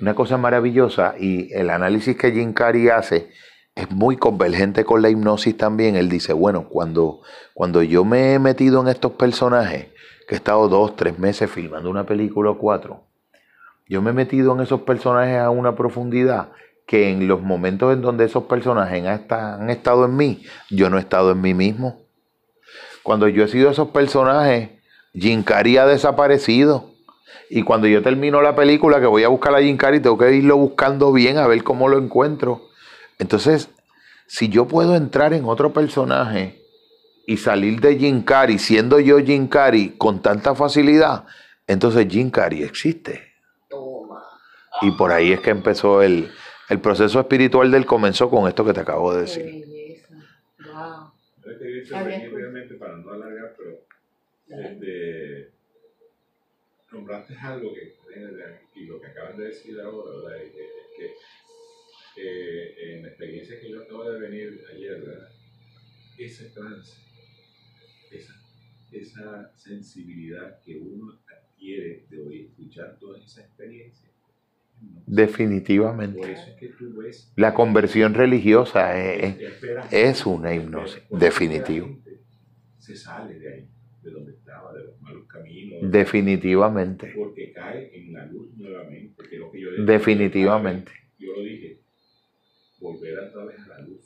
una cosa maravillosa y el análisis que Jim Carrey hace es muy convergente con la hipnosis también. Él dice, bueno, cuando, cuando yo me he metido en estos personajes, que he estado dos, tres meses filmando una película o cuatro, yo me he metido en esos personajes a una profundidad que en los momentos en donde esos personajes han estado en mí, yo no he estado en mí mismo. Cuando yo he sido esos personajes, Jim Carrey ha desaparecido. Y cuando yo termino la película, que voy a buscar a Jim Carrey, tengo que irlo buscando bien a ver cómo lo encuentro. Entonces, si yo puedo entrar en otro personaje y salir de Jim Carrey siendo yo Jim Carrey con tanta facilidad, entonces Jim Carrey existe. Y por ahí es que empezó el, el proceso espiritual del comenzó con esto que te acabo de Qué decir. belleza. Wow. Realmente para no alargar, pero este, nombraste algo que y lo que acaban de decir ahora, ¿verdad? Es que, es que eh, en la experiencia que yo acabo de venir ayer, ¿verdad? ese trance, esa, esa sensibilidad que uno adquiere de oír, escuchar toda esa experiencia. Definitivamente. Es La conversión religiosa es, Esperas- es una hipnosis, definitivo. Se sale de ahí, de donde estaba, de los malos caminos. definitivamente. Porque cae en la luz nuevamente. Que es lo que yo decía. Definitivamente. Yo lo dije. Volver otra vez a la luz.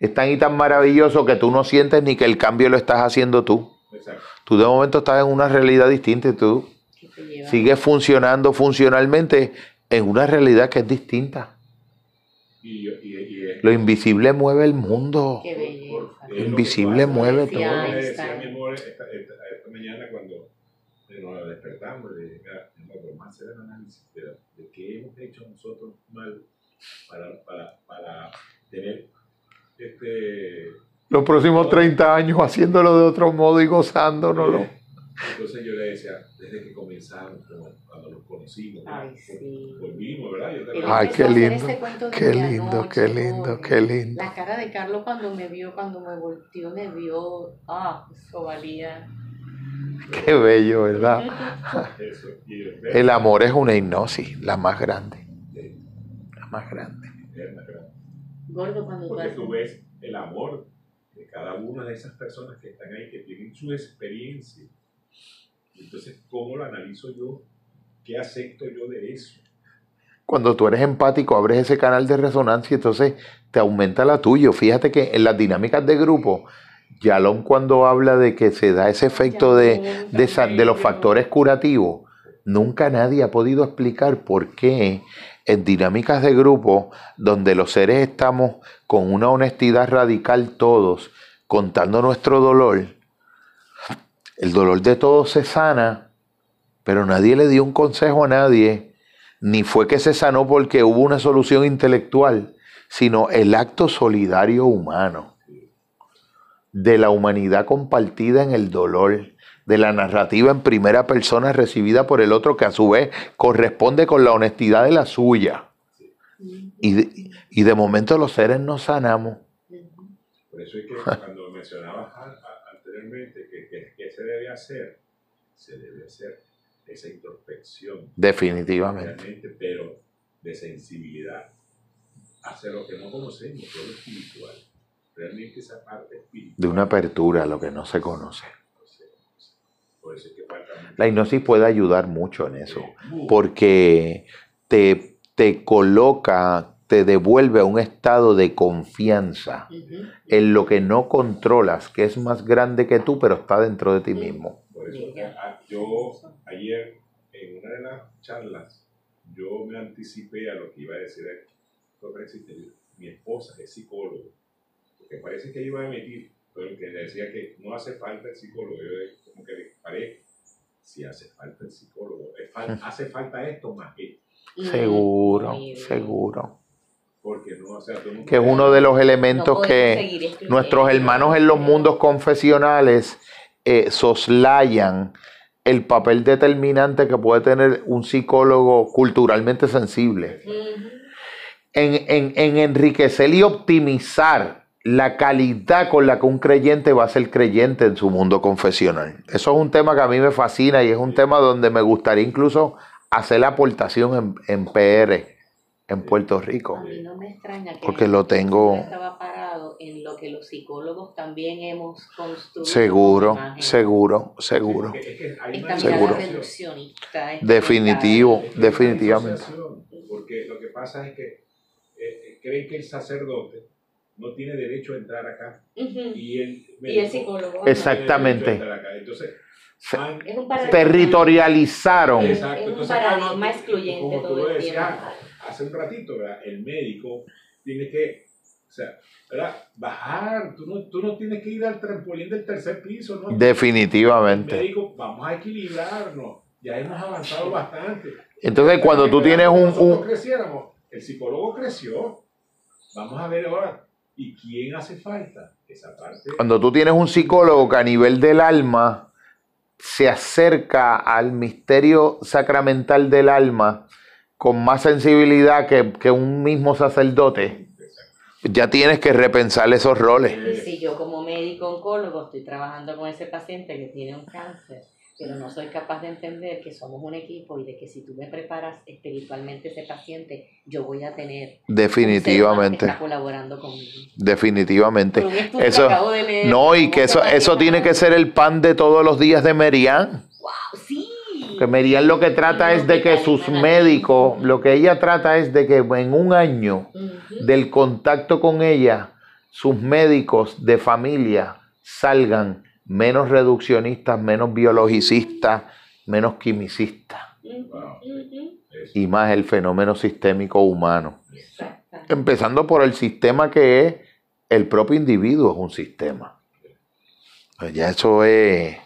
Es tan y tan maravilloso que tú no sientes ni que el cambio lo estás haciendo tú. Exacto. Tú de momento estás en una realidad distinta y tú sigues funcionando funcionalmente en una realidad que es distinta. Y, y, y Lo invisible mueve el mundo. Qué belleza. lo Invisible pasa. mueve todo. Decía mi amor esta, esta, esta mañana cuando nos despertamos, le dije, vamos a hacer el análisis de, de qué hemos hecho nosotros mal para, para, para tener este... Los próximos 30 años haciéndolo de otro modo y gozándonoslo. Entonces yo le decía, desde que comenzamos, como nos conocimos, Ay, sí. volvimos, Ay, qué lindo, Qué la lindo, noche, qué lindo, qué lindo. La cara de Carlos cuando me vio, cuando me volteó, me vio. Ah, eso valía. Qué bello, ¿verdad? Eso, El amor es una hipnosis, la más grande. La más grande. Gordo, cuando tú Porque tú ves el amor de cada una de esas personas que están ahí, que tienen su experiencia. Entonces, ¿cómo lo analizo yo? ¿Qué acepto yo de eso? Cuando tú eres empático, abres ese canal de resonancia, entonces te aumenta la tuya. Fíjate que en las dinámicas de grupo, Yalón cuando habla de que se da ese efecto de, de, esa- de los factores curativos, nunca nadie ha podido explicar por qué en dinámicas de grupo, donde los seres estamos con una honestidad radical todos, contando nuestro dolor, el dolor de todos se sana, pero nadie le dio un consejo a nadie, ni fue que se sanó porque hubo una solución intelectual, sino el acto solidario humano, de la humanidad compartida en el dolor, de la narrativa en primera persona recibida por el otro, que a su vez corresponde con la honestidad de la suya. Y de, y de momento los seres nos sanamos. Por eso es que cuando mencionabas anteriormente que se debe hacer, se debe hacer esa introspección. Definitivamente. pero de sensibilidad hacia lo que no conocemos, todo lo espiritual. Realmente esa parte espiritual. De una apertura a lo que no se conoce. Por eso es que falta. La hipnosis puede ayudar mucho en eso. Porque te, te coloca, te devuelve a un estado de confianza en lo que no controlas, que es más grande que tú, pero está dentro de ti mismo. Por eso, a- a- yo ayer en una de las charlas, yo me anticipé a lo que iba a decir el. Mi esposa es psicólogo, porque parece que iba a emitir, pero que decía que no hace falta el psicólogo. Yo como que le paré, si hace falta el psicólogo, es fal- hace falta esto más que, Seguro, Muy bien. seguro. porque no, o sea, Que es uno de los elementos que nuestros hermanos en los mundos confesionales eh, soslayan el papel determinante que puede tener un psicólogo culturalmente sensible. En, en- en enriquecer y optimizar la calidad con la que un creyente va a ser creyente en su mundo confesional. Eso es un tema que a mí me fascina y es un tema donde me gustaría incluso hacer la aportación en, en PR, en Puerto Rico. A mí no me extraña que Porque lo tengo- estaba parado en lo que los psicólogos también hemos construido. Seguro, seguro, seguro. Es que- una Seguro. reduccionista. Definitivo. Es que definitivamente. Porque lo que pasa es que eh, eh, creen que el sacerdote no tiene derecho a entrar acá y el, Y el médico psicólogo. no tiene Exactamente. derecho a entrar acá. Entonces, han-. Territorializaron. Exacto. Es un Entonces, paradigma excluyente como todo el decías tiempo. Hace un ratito, ¿verdad? El médico tiene que, o sea, ¿verdad? Bajar, tú no, tú no tienes que ir al trampolín del tercer piso, ¿no? El Definitivamente. médico, vamos a equilibrarnos. Ya hemos avanzado bastante. Entonces, cuando tú tienes un, un- creciéramos, el psicólogo creció. Vamos a ver ahora. ¿Y quién hace falta? Esa parte. cuando tú tienes un psicólogo que a nivel del alma se acerca al misterio sacramental del alma con más sensibilidad que, que un mismo sacerdote, ya tienes que repensar esos roles. Y si yo como médico oncólogo estoy trabajando con ese paciente que tiene un cáncer, pero no soy capaz de entender que somos un equipo y de que si tú me preparas espiritualmente ese paciente, yo voy a tener humano que Definitivamente, está colaborando conmigo. definitivamente. Eso, que acabo de leer, no, y que eso, eso tiene que ser el pan de todos los días de Merian. ¡Wow! ¡Sí! Que Merian lo que trata es de que sus médicos, lo que ella trata es de que en un año del contacto con ella, sus médicos de familia salgan menos reduccionistas, menos biologicistas, menos quimicistas Wow. y más el fenómeno sistémico humano. Empezando por el sistema que es el propio individuo, es un sistema. Ya eso es,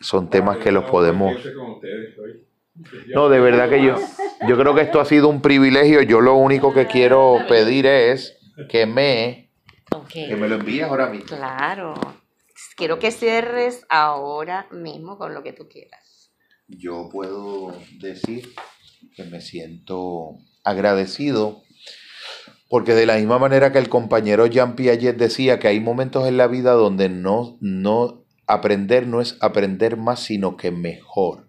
son temas que los podemos... Con ustedes hoy. No, de verdad que yo, yo creo que esto ha sido un privilegio. Yo lo único que quiero pedir es que me, Ok. que me lo envíes ahora mismo. Claro. Quiero que cierres ahora mismo con lo que tú quieras. Yo puedo decir que me siento agradecido porque de la misma manera que el compañero Jean Piaget decía que hay momentos en la vida donde no, no aprender no es aprender más, sino que mejor.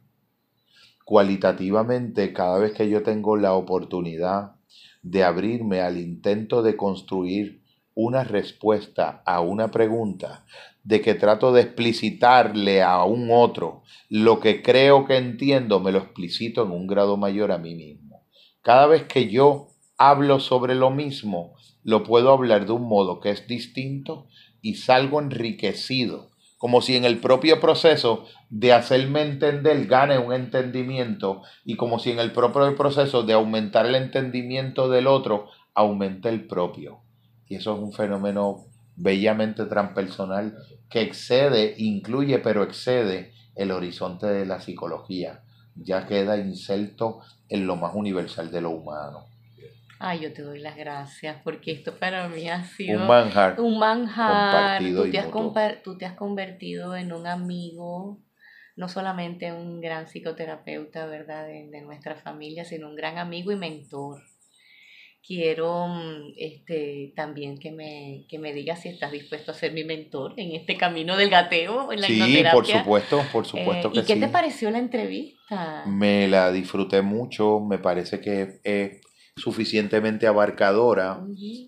Cualitativamente, cada vez que yo tengo la oportunidad de abrirme al intento de construir una respuesta a una pregunta, de que trato de explicitarle a un otro lo que creo que entiendo, me lo explicito en un grado mayor a mí mismo. Cada vez que yo hablo sobre lo mismo, lo puedo hablar de un modo que es distinto y salgo enriquecido, como si en el propio proceso de hacerme entender gane un entendimiento y como si en el propio proceso de aumentar el entendimiento del otro aumente el propio. Y eso es un fenómeno bellamente transpersonal que excede, incluye, pero excede el horizonte de la psicología. Ya queda inserto en lo más universal de lo humano. Ay, yo te doy las gracias porque esto para mí ha sido Un manjar. un manjar. compartido Tú te, has compa- tú te has convertido en un amigo, no solamente un gran psicoterapeuta, ¿verdad?, de, de nuestra familia, sino un gran amigo y mentor. Quiero mm, este, también que me, que me digas si estás dispuesto a ser mi mentor en este camino del gateo, en la Sí, por supuesto, por supuesto Eh, que ¿Y qué sí. te pareció la entrevista? Me la disfruté mucho, me parece que es suficientemente abarcadora.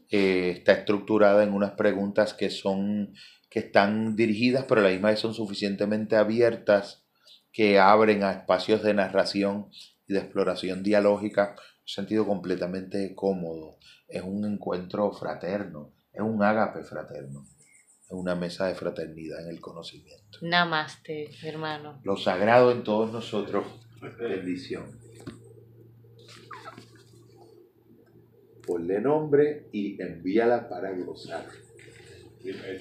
Eh, está estructurada en unas preguntas que son que están dirigidas pero a la misma vez son suficientemente abiertas que abren a espacios de narración y de exploración dialógica un sentido completamente cómodo es un encuentro fraterno es un ágape fraterno es una mesa de fraternidad en el conocimiento Namaste, hermano. lo sagrado en todos nosotros bendición ponle nombre y envíala para gozar